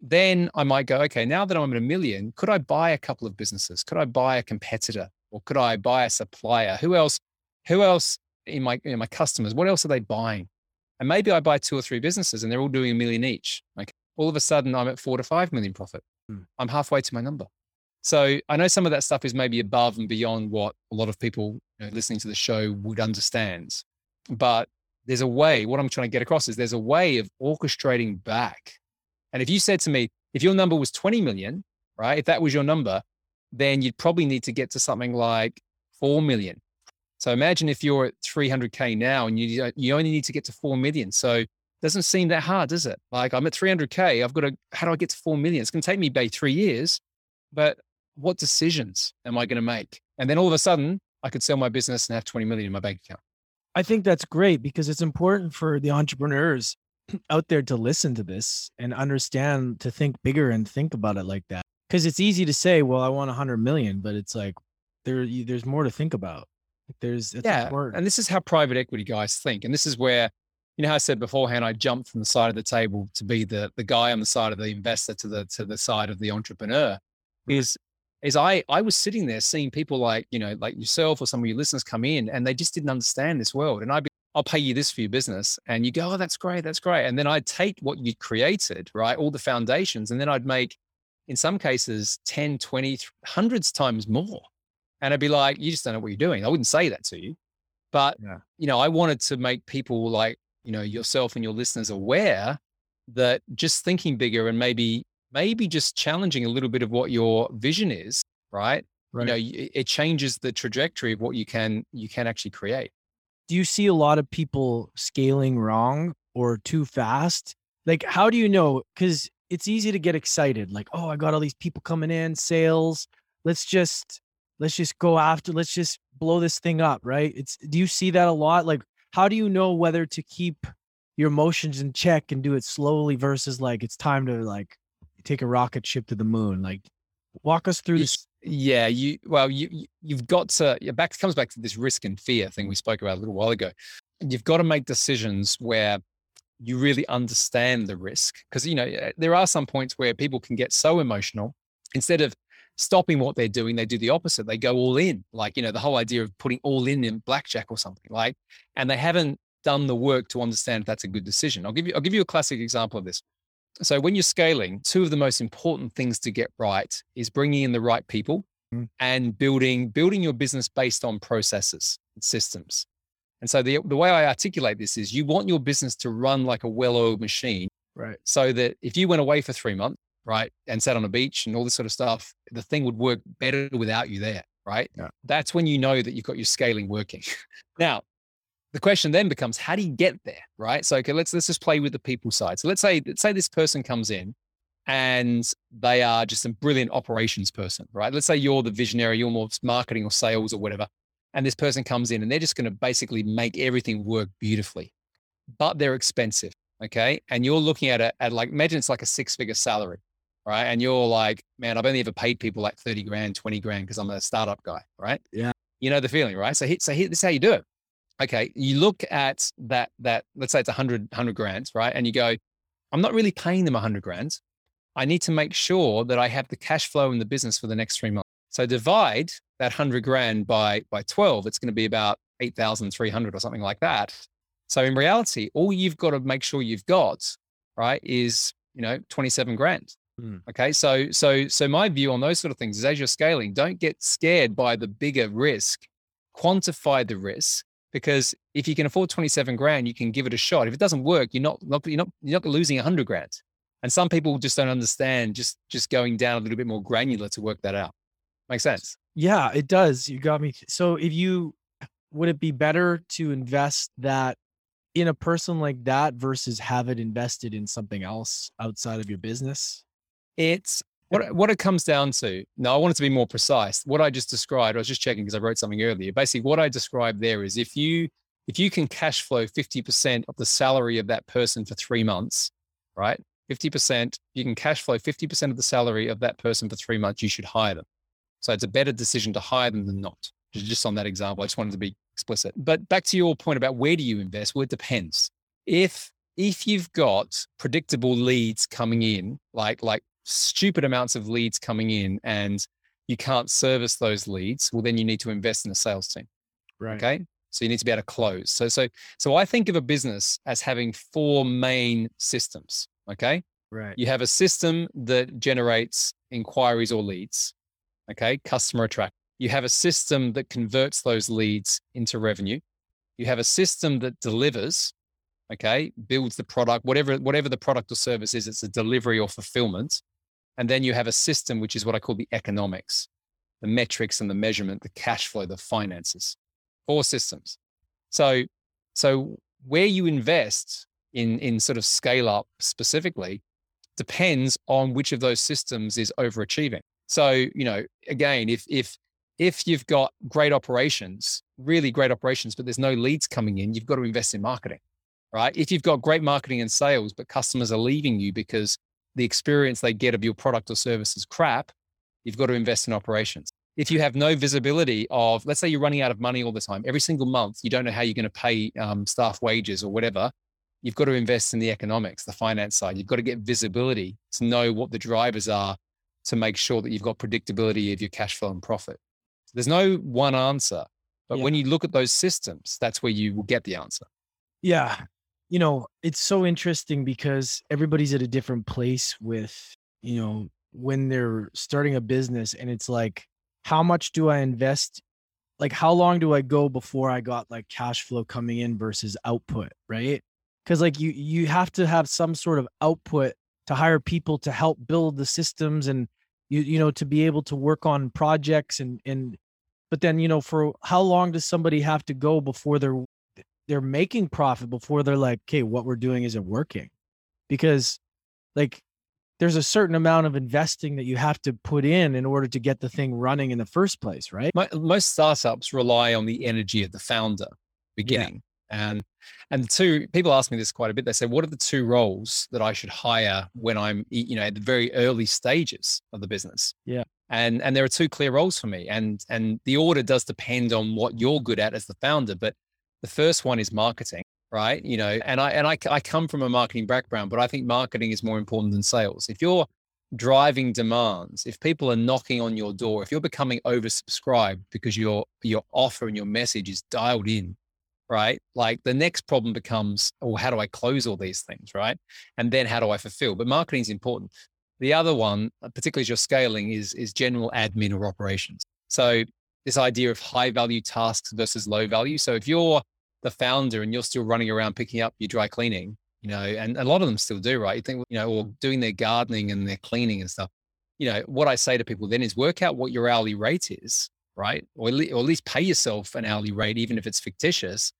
then I might go, okay, now that I'm at a million, could I buy a couple of businesses? Could I buy a competitor or could I buy a supplier? Who else, who else in my, in my customers, what else are they buying? And maybe I buy two or three businesses and they're all doing a million each. Like all of a sudden I'm at four to five million profit. Hmm. I'm halfway to my number. So I know some of that stuff is maybe above and beyond what a lot of people you know, listening to the show would understand. But there's a way, what I'm trying to get across is there's a way of orchestrating back and if you said to me, if your number was 20 million, right, if that was your number, then you'd probably need to get to something like 4 million. So imagine if you're at 300K now and you, you only need to get to 4 million. So it doesn't seem that hard, does it? Like I'm at 300K, I've got to, how do I get to 4 million? It's going to take me about three years, but what decisions am I going to make? And then all of a sudden I could sell my business and have 20 million in my bank account. I think that's great because it's important for the entrepreneurs out there to listen to this and understand to think bigger and think about it like that. Because it's easy to say, "Well, I want a hundred million, but it's like there, there's more to think about. There's it's yeah. important. And this is how private equity guys think. And this is where, you know, how I said beforehand, I jumped from the side of the table to be the the guy on the side of the investor to the to the side of the entrepreneur. Is is I I was sitting there seeing people like, you know, like yourself or some of your listeners come in and they just didn't understand this world. And I'd be I'll pay you this for your business. And you go, oh, that's great. That's great. And then I'd take what you created, right? All the foundations. And then I'd make, in some cases, 10, 20, hundreds times more. And I'd be like, you just don't know what you're doing. I wouldn't say that to you. But, yeah. you know, I wanted to make people like, you know, yourself and your listeners aware that just thinking bigger and maybe, maybe just challenging a little bit of what your vision is, right? Right. You know, it changes the trajectory of what you can you can actually create do you see a lot of people scaling wrong or too fast? Like, how do you know? Because it's easy to get excited, like, oh, I got all these people coming in, sales. Let's just let's just go after, let's just blow this thing up, right? It's do you see that a lot? Like, how do you know whether to keep your emotions in check and do it slowly versus like it's time to like take a rocket ship to the moon? Like, walk us through this yeah, you well, you you've got to back comes back to this risk and fear thing we spoke about a little while ago. You've got to make decisions where you really understand the risk because you know eh, there are some points where people can get so emotional instead of stopping what they're doing they do the opposite they go all in like you know the whole idea of putting all in in blackjack or something like and they haven't done the work to understand if that's a good decision. I'll give you i'll give you a classic example of this so when you're scaling, two of the most important things to get right is bringing in the right people mm. and building building your business based on processes and systems. And so the the way I articulate this is you want your business to run like a well-oiled machine. Right. So that if you went away for 3 months, right, and sat on a beach and all this sort of stuff, the thing would work better without you there, right? Yeah. That's when you know that you've got your scaling working. now, the question then becomes how do you get there right? So okay let's let's just play with the people side. So let's say let's say this person comes in and they are just a brilliant operations person right? Let's say you're the visionary you're more marketing or sales or whatever and this person comes in and they're just going to basically make everything work beautifully but they're expensive okay? And you're looking at it at like imagine it's like a six figure salary right? And you're like man i've only ever paid people like 30 grand 20 grand because i'm a startup guy right? Yeah. You know the feeling right? So, so here, this is how you do it okay, you look at that, that let's say it's 100, 100 grand, right? And you go, I'm not really paying them 100 grand. I need to make sure that I have the cash flow in the business for the next three months. So divide that 100 grand by, by 12, it's going to be about 8,300 or something like that. So in reality, all you've got to make sure you've got, right, is, you know, 27 grand. Hmm. Okay. So, so, so my view on those sort of things is as you're scaling, don't get scared by the bigger risk, quantify the risk because if you can afford 27 grand, you can give it a shot. If it doesn't work, you're not, not you're not you're not losing 100 grand. And some people just don't understand just just going down a little bit more granular to work that out. Makes sense? Yeah, it does. You got me. So if you would it be better to invest that in a person like that versus have it invested in something else outside of your business? It's what what it comes down to, Now, I wanted to be more precise. What I just described, I was just checking because I wrote something earlier. Basically, what I described there is if you if you can cash flow 50% of the salary of that person for three months, right? 50%, you can cash flow 50% of the salary of that person for three months, you should hire them. So it's a better decision to hire them than not. Just on that example, I just wanted to be explicit. But back to your point about where do you invest? Well, it depends. If if you've got predictable leads coming in, like like stupid amounts of leads coming in and you can't service those leads, well, then you need to invest in a sales team. Right. Okay. So you need to be able to close. So, so, so I think of a business as having four main systems. Okay. Right. You have a system that generates inquiries or leads. Okay. Customer attract. You have a system that converts those leads into revenue. You have a system that delivers okay builds the product whatever whatever the product or service is it's a delivery or fulfillment and then you have a system, which is what I call the economics, the metrics and the measurement, the cash flow, the finances, four systems. So, so where you invest in, in sort of scale up specifically depends on which of those systems is overachieving. So, you know, again, if, if, if you've got great operations, really great operations, but there's no leads coming in, you've got to invest in marketing, right? If you've got great marketing and sales, but customers are leaving you because the experience they get of your product or service is crap, you've got to invest in operations. If you have no visibility of, let's say you're running out of money all the time, every single month, you don't know how you're going to pay um, staff wages or whatever, you've got to invest in the economics, the finance side. You've got to get visibility to know what the drivers are to make sure that you've got predictability of your cash flow and profit. So there's no one answer, but yeah. when you look at those systems, that's where you will get the answer. Yeah. You know, it's so interesting because everybody's at a different place with, you know, when they're starting a business and it's like, how much do I invest? Like, how long do I go before I got like cash flow coming in versus output? Right. Cause like you, you have to have some sort of output to hire people to help build the systems and you, you know, to be able to work on projects and, and, but then, you know, for how long does somebody have to go before they're they're making profit before they're like, okay, what we're doing isn't working. Because like there's a certain amount of investing that you have to put in in order to get the thing running in the first place, right? Most startups rely on the energy of the founder beginning. Yeah. And and the two people ask me this quite a bit. They say, what are the two roles that I should hire when I'm, you know, at the very early stages of the business? Yeah. And and there are two clear roles for me. And and the order does depend on what you're good at as the founder. But the first one is marketing, right? You know, and I and I, I come from a marketing background, but I think marketing is more important than sales. If you're driving demands, if people are knocking on your door, if you're becoming oversubscribed because your your offer and your message is dialed in, right? Like the next problem becomes, oh, how do I close all these things, right? And then how do I fulfill? But marketing is important. The other one, uh, particularly as you're scaling, is is general admin or operations. So this idea of high value tasks versus low value. So if you're the founder and you're still running around picking up your dry cleaning, you know, and a lot of them still do, right? You think, you know, or mm. doing their gardening and their cleaning and stuff. You know, what I say to people then is work out what your hourly rate is, right? Or, or at least pay yourself an hourly rate, even if it's fictitious.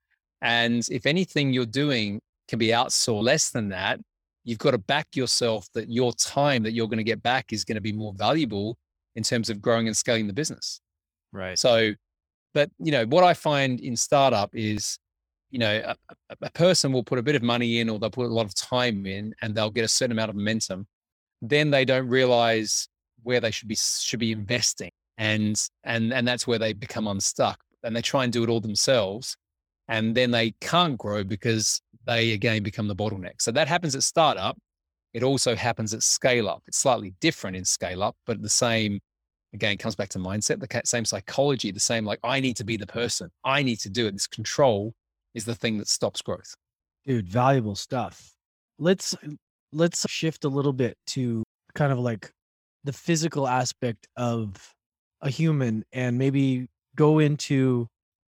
And if anything you're doing can be outsourced less than that, you've got to back yourself that your time that you're going to get back is going to be more valuable in terms of growing and scaling the business. Right. So, but you know, what I find in startup is, you know, a, a, person will put a bit of money in or they'll put a lot of time in and they'll get a certain amount of momentum. Then they don't realize where they should be should be investing. And and and that's where they become unstuck. And they try and do it all themselves. And then they can't grow because they again become the bottleneck. So that happens at startup. It also happens at scale up. It's slightly different in scale up, but the same again comes back to mindset the same psychology the same like i need to be the mm-hmm. person. I need to do it. This control is the thing that stops growth. Dude valuable stuff. Let's uh, let's shift a little bit to kind of like the physical aspect of a human and maybe go into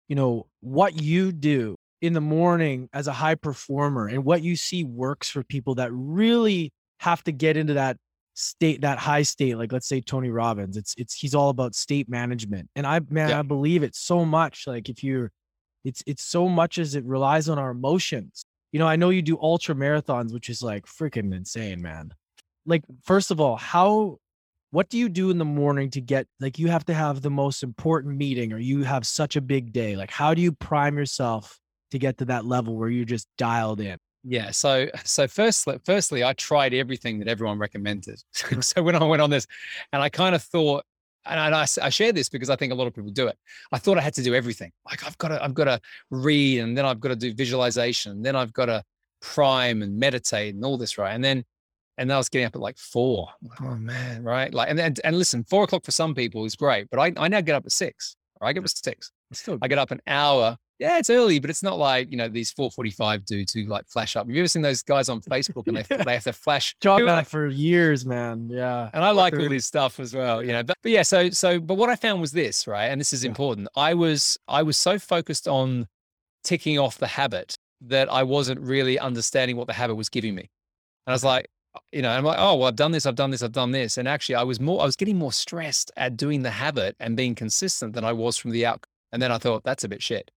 you know what you do in the morning as a high performer and what you see works for people that really have to get into that state that high state like let's say tony robbins it's it's he's all about state management and i man yeah. i believe it so much like if you're it's it's so much as it relies on our emotions. You know i know you do ultra marathons which is like freaking insane man. Like first of all how what do you do in the morning to get like you have to have the most important meeting or you have such a big day like how do you prime yourself to get to that level where you're just dialed in yeah. So, so firstly, firstly, I tried everything that everyone recommended. so when I went on this, and I kind of thought, and I, I share this because I think a lot of people do it. I thought I had to do everything. Like I've got to, I've got to read, and then I've got to do visualization, and then I've got to prime and meditate and all this, right? And then, and then I was getting up at like four. Oh man, right? Like, and then, and listen, four o'clock for some people is great, but I, I now get up at six. Right? I get up at six. Still, I get up an hour yeah, it's early, but it's not like you know these 445 dudes who like flash up. Have you ever seen those guys on Facebook and they they have to flash? Jogging that for years, man. Yeah, and I like all this stuff as well. You know, but, but yeah, so so but what I found was this, right? And this is important. I was I was so focused on ticking off the habit that I wasn't really understanding what the habit was giving me. And I was like, uh, you know, I'm like, oh, well, I've done this, I've done this, I've done this. And actually, I was more, I was getting more stressed at doing the habit and being consistent than I was from the outcome. And then I thought, that's a bit shit.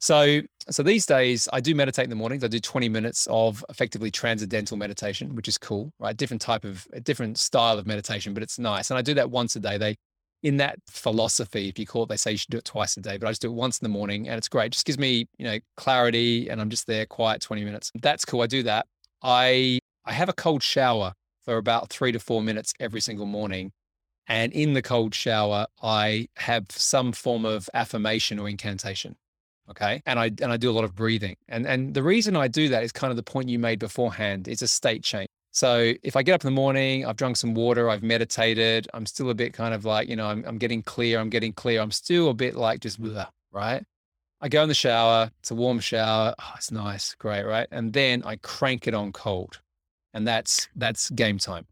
So, so these days I do meditate in the mornings. I do 20 minutes of effectively transcendental meditation, which is cool, right? Different type of, a different style of meditation, but it's nice. And I do that once a day. They, in that philosophy, if you call it, they say you should do it twice a day, but I just do it once in the morning and it's great. It just gives me, you know, clarity and I'm just there quiet 20 minutes. That's cool. I do that. I, I have a cold shower for about three to four minutes every single morning. And in the cold shower, I have some form of affirmation or incantation okay and i and i do a lot of breathing and and the reason i do that is kind of the point you made beforehand it's a state change so if i get up in the morning i've drunk some water i've meditated i'm still a bit kind of like you know i'm, I'm getting clear i'm getting clear i'm still a bit like just blah, right I go in the shower. It's a warm shower. Oh, it's nice, great, right? And then I crank it on cold, and that's that's game time.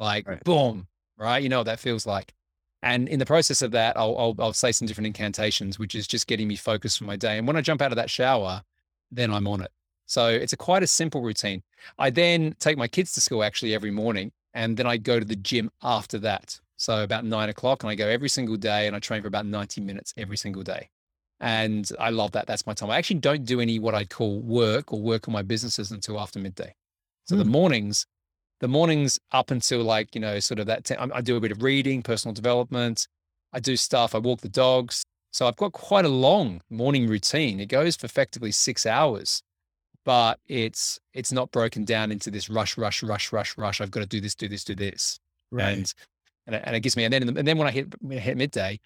Like Right. boom, right? You know what that feels like. And in the process of that, I'll, I'll I'll say some different incantations, which is just getting me focused for my day. And when I jump out of that shower, then I'm on it. So it's a quite a simple routine. I then take my kids to school actually every morning, and then I go to the gym after that. So about nine o'clock, and I go every single day, and I train for about ninety minutes every single day. And I love that. That's my time. I actually don't do any what I'd call work or work on my businesses until after midday. So the Hmm. mornings, the mornings up until like you know sort of that. 10, I I do a bit of reading, personal development. I do stuff. I walk the dogs. So I've got quite a long morning routine. It goes for effectively six hours, but it's it's not broken down into this rush, rush, rush, rush, rush. I've got to do this, do this, do this and and it, and it gives me and then and then when I hit when I hit midday,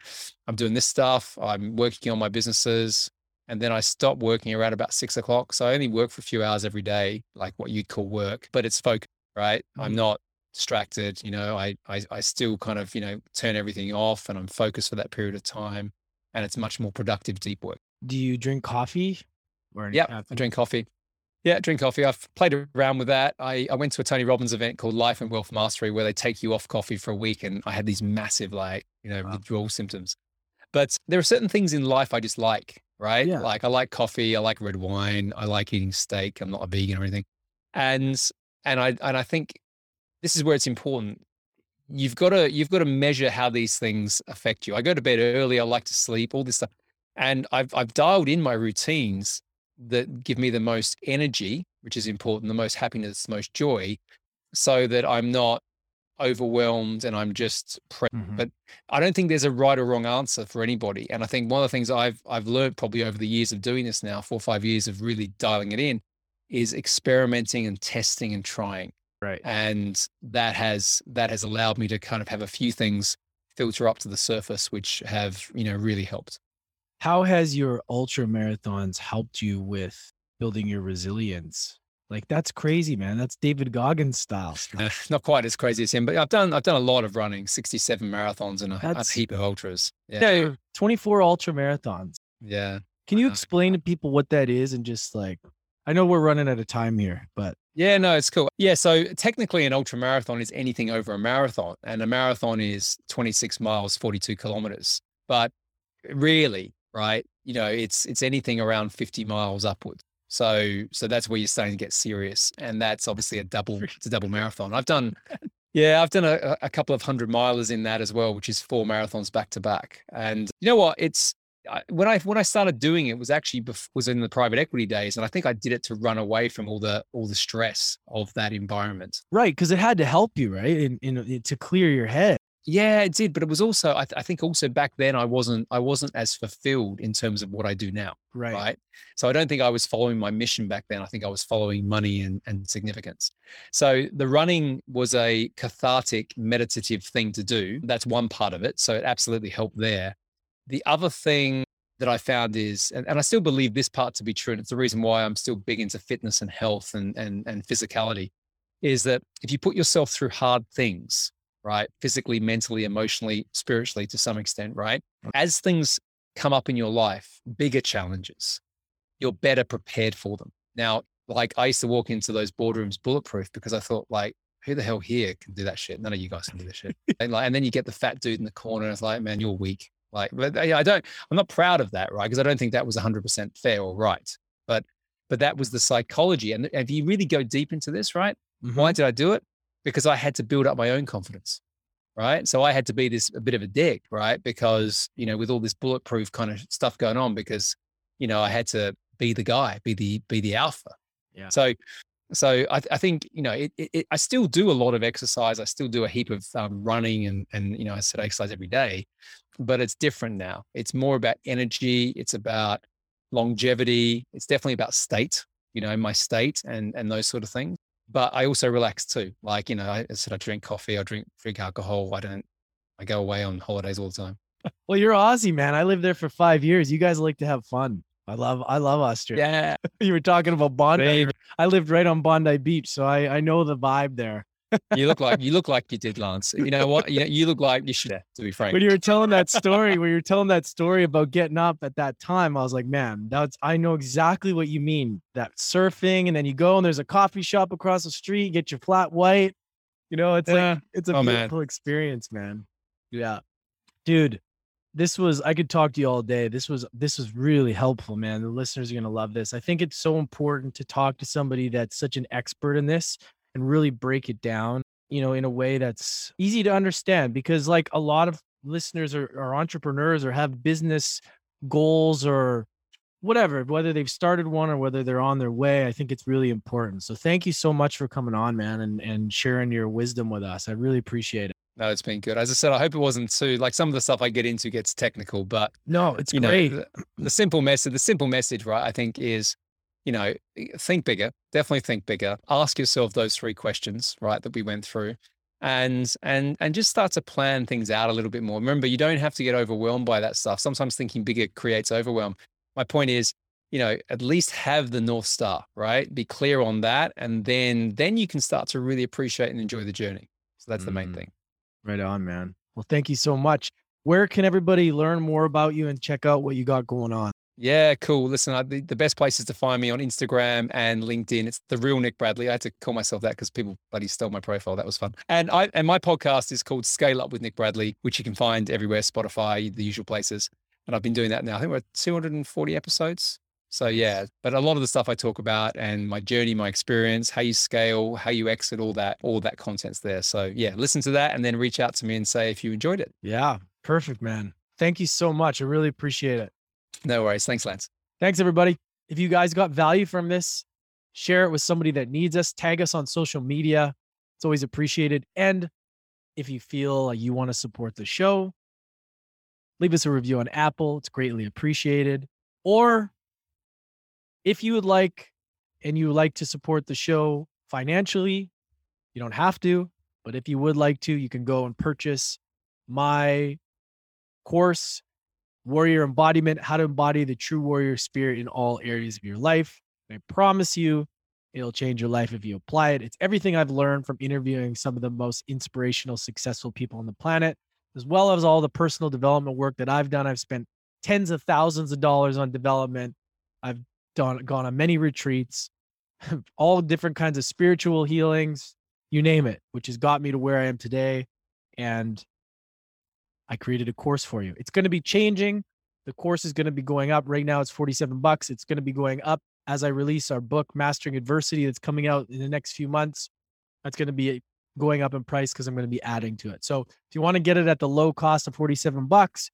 I'm doing this stuff. I'm working on my businesses, and then I stop working around about six o'clock. So I only work for a few hours every day, like what you'd call work, but it's focused, right? I'm Mhm. not distracted. You know, I, I I still kind of you know turn everything off, and I'm focused for that period of time, and it's much more productive, deep work. Do you drink coffee? Or Yep, I drink coffee. Yeah, drink coffee. I've played around with that. I, I went to a Tony Robbins event called Life and Wealth Mastery where they take you off coffee for a week and I had these massive like, you know, Wow. withdrawal symptoms. But there are certain things in life I just like, right? Yeah. Like I like coffee, I like red wine, I like eating steak. I'm not a vegan or anything. And and I and I think this is where it's important. You've got to you've got to measure how these things affect you. I go to bed early, I like to sleep, all this stuff. And I've I've dialed in my routines that give me the most energy, which is important, the most happiness, the most joy, so that I'm not overwhelmed and I'm just pre- Mhm. but I don't think there's a right or wrong answer for anybody. And I think one of the things I've I've learned probably over the years of doing this now, four or five years of really dialing it in, is experimenting and testing and trying. Right. And that has that has allowed me to kind of have a few things filter up to the surface, which have, you know, really helped. How has your ultra marathons helped you with building your resilience? Like that's crazy, man. That's David Goggins style. Uh, not quite as crazy as him, but I've done I've done a lot of running, 67 marathons and a, a heap of ultras. Yeah. Yeah, 24 ultra marathons. Yeah. Can you explain to people what that is and just like I know we're running out of time here, but Yeah, no, it's cool. Yeah, so technically an ultra marathon is anything over a marathon, and a marathon is 26 miles, 42 kilometers. But really, right, you know, it's it's anything around 50 miles upwards. So so that's where you're starting to get serious, and that's obviously a double it's a double marathon. I've done yeah, I've done a, a couple of hundred milers in that as well, which is four marathons back to back. And you know what? It's I, when I when I started doing it was actually bef- was in the private equity days, and I think I did it to run away from all the all the stress of that environment. right, because it had to help you, right? In, in uh, to clear your head. Yeah, it did, but it was also I, th- I think also back then I wasn't I wasn't as fulfilled in terms of what I do now, Right. right? So I don't think I was following my mission back then. I think I was following money and and significance. So the running was a cathartic, meditative thing to do. That's one part of it. So it absolutely helped there. The other thing that I found is, and, and I still believe this part to be true, and it's the reason why I'm still big into fitness and health and and and physicality, is that if you put yourself through hard things, right, physically, mentally, emotionally, spiritually, to some extent, right, as things come up in your life, bigger challenges, you're better prepared for them. Now, like I used to walk into those boardrooms bulletproof because I thought like, who the hell here can do that shit? None of you guys can do this shit. and like, and then you get the fat dude in the corner and it's like, man, you're weak. Like, but yeah, I don't, I'm not proud of that, right? Because I don't think that was 100% fair or right. But, but that was the psychology. And if you really go deep into this, right? Why did I do it? Because I had to build up my own confidence. Right. So I had to be this a bit of a dick, right? Because, you know, with all this bulletproof kind of stuff going on, because, you know, I had to be the guy, be the be the alpha. Yeah. So so I, I think, you know, it, it, it- I still do a lot of exercise. I still do a heap of um, running and and you know, I said I exercise every day, but it's different now. It's more about energy, it's about longevity, it's definitely about state, you know, my state and and those sort of things but I also relax too. Like, you know, I, I said I drink coffee, I drink drink alcohol. I don't I go away on holidays all the time. Well, you're Aussie, man. I lived there for five years. You guys like to have fun. I love I love Australia. Yeah. You were talking about Bondi. Babe. I lived right on Bondi Beach, so I, I know the vibe there. You look like you look like you did, Lance. You know what? You, you look like you should. To be frank, when you were telling that story, when you were telling that story about getting up at that time, I was like, man, that's I know exactly what you mean. That surfing, and then you go and there's a coffee shop across the street, get your flat white. You know, it's Yeah. like it's a Oh, man. beautiful experience, man. Yeah, dude. This was I could talk to you all day. This was this was really helpful, man. The listeners are gonna love this. I think it's so important to talk to somebody that's such an expert in this and really break it down, you know, in a way that's easy to understand because like a lot of listeners are, are entrepreneurs or have business goals or whatever, whether they've started one or whether they're on their way, I think it's really important. So thank you so much for coming on, man, and, and sharing your wisdom with us. I really appreciate it. no, it's been good. As I said, I hope it wasn't too like some of the stuff I get into gets technical, but No, it's you know, great. the, the simple message, the simple message, right? I think is, you know, think bigger. Definitely think bigger. Ask yourself those three questions, right, that we went through, and and and just start to plan things out a little bit more. Remember, you don't have to get overwhelmed by that stuff. Sometimes thinking bigger creates overwhelm. My point is, you know, at least have the north star, right? Be clear on that, and then then you can start to really appreciate and enjoy the journey. So that's the main Mm. thing. Right on, man. Well, thank you so much. Where can everybody learn more about you and check out what you got going on? Yeah, cool. Listen, I, the, the best places to find me on Instagram and LinkedIn. It's the real Nick Bradley. I had to call myself that because people bloody stole my profile. That was fun. And I and my podcast is called Scale Up with Nick Bradley, which you can find everywhere, Spotify, the usual places. And I've been doing that now. I think we're at 240 episodes. So yeah, but a lot of the stuff I talk about and my journey, my experience, how you scale, how you exit, all that, all that content's there. So yeah, listen to that and then reach out to me and say if you enjoyed it. Yeah, perfect, man. Thank you so much. I really appreciate it. No worries. Thanks, Lance. Thanks, everybody. If you guys got value from this, share it with somebody that needs us. Tag us on social media. It's always appreciated. And if you feel like you want to support the show, leave us a review on Apple. It's greatly appreciated. Or if you would like and you would like to support the show financially, you don't have to, but if you would like to, you can go and purchase my course warrior embodiment, how to embody the true warrior spirit in all areas of your life. I promise you, it'll change your life if you apply it. It's everything I've learned from interviewing some of the most inspirational, successful people on the planet, as well as all the personal development work that I've done. I've spent tens of thousands of dollars on development. I've done gone on many retreats, all different kinds of spiritual healings, you name it, which has got me to where I am today. And I created a course for you. It's going to be changing. The course is going to be going up. Right now it's 47 bucks. It's going to be going up as I release our book Mastering Adversity that's coming out in the next few months. That's going to be going up in price because I'm going to be adding to it. So if you want to get it at the low cost of 47 bucks,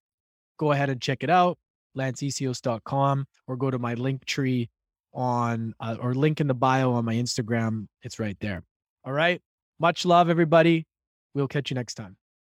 go ahead and check it out, lanceecios.com or go to my link tree on uh, or link in the bio on my Instagram. It's right there. All right. Much love, everybody. We'll catch you next time.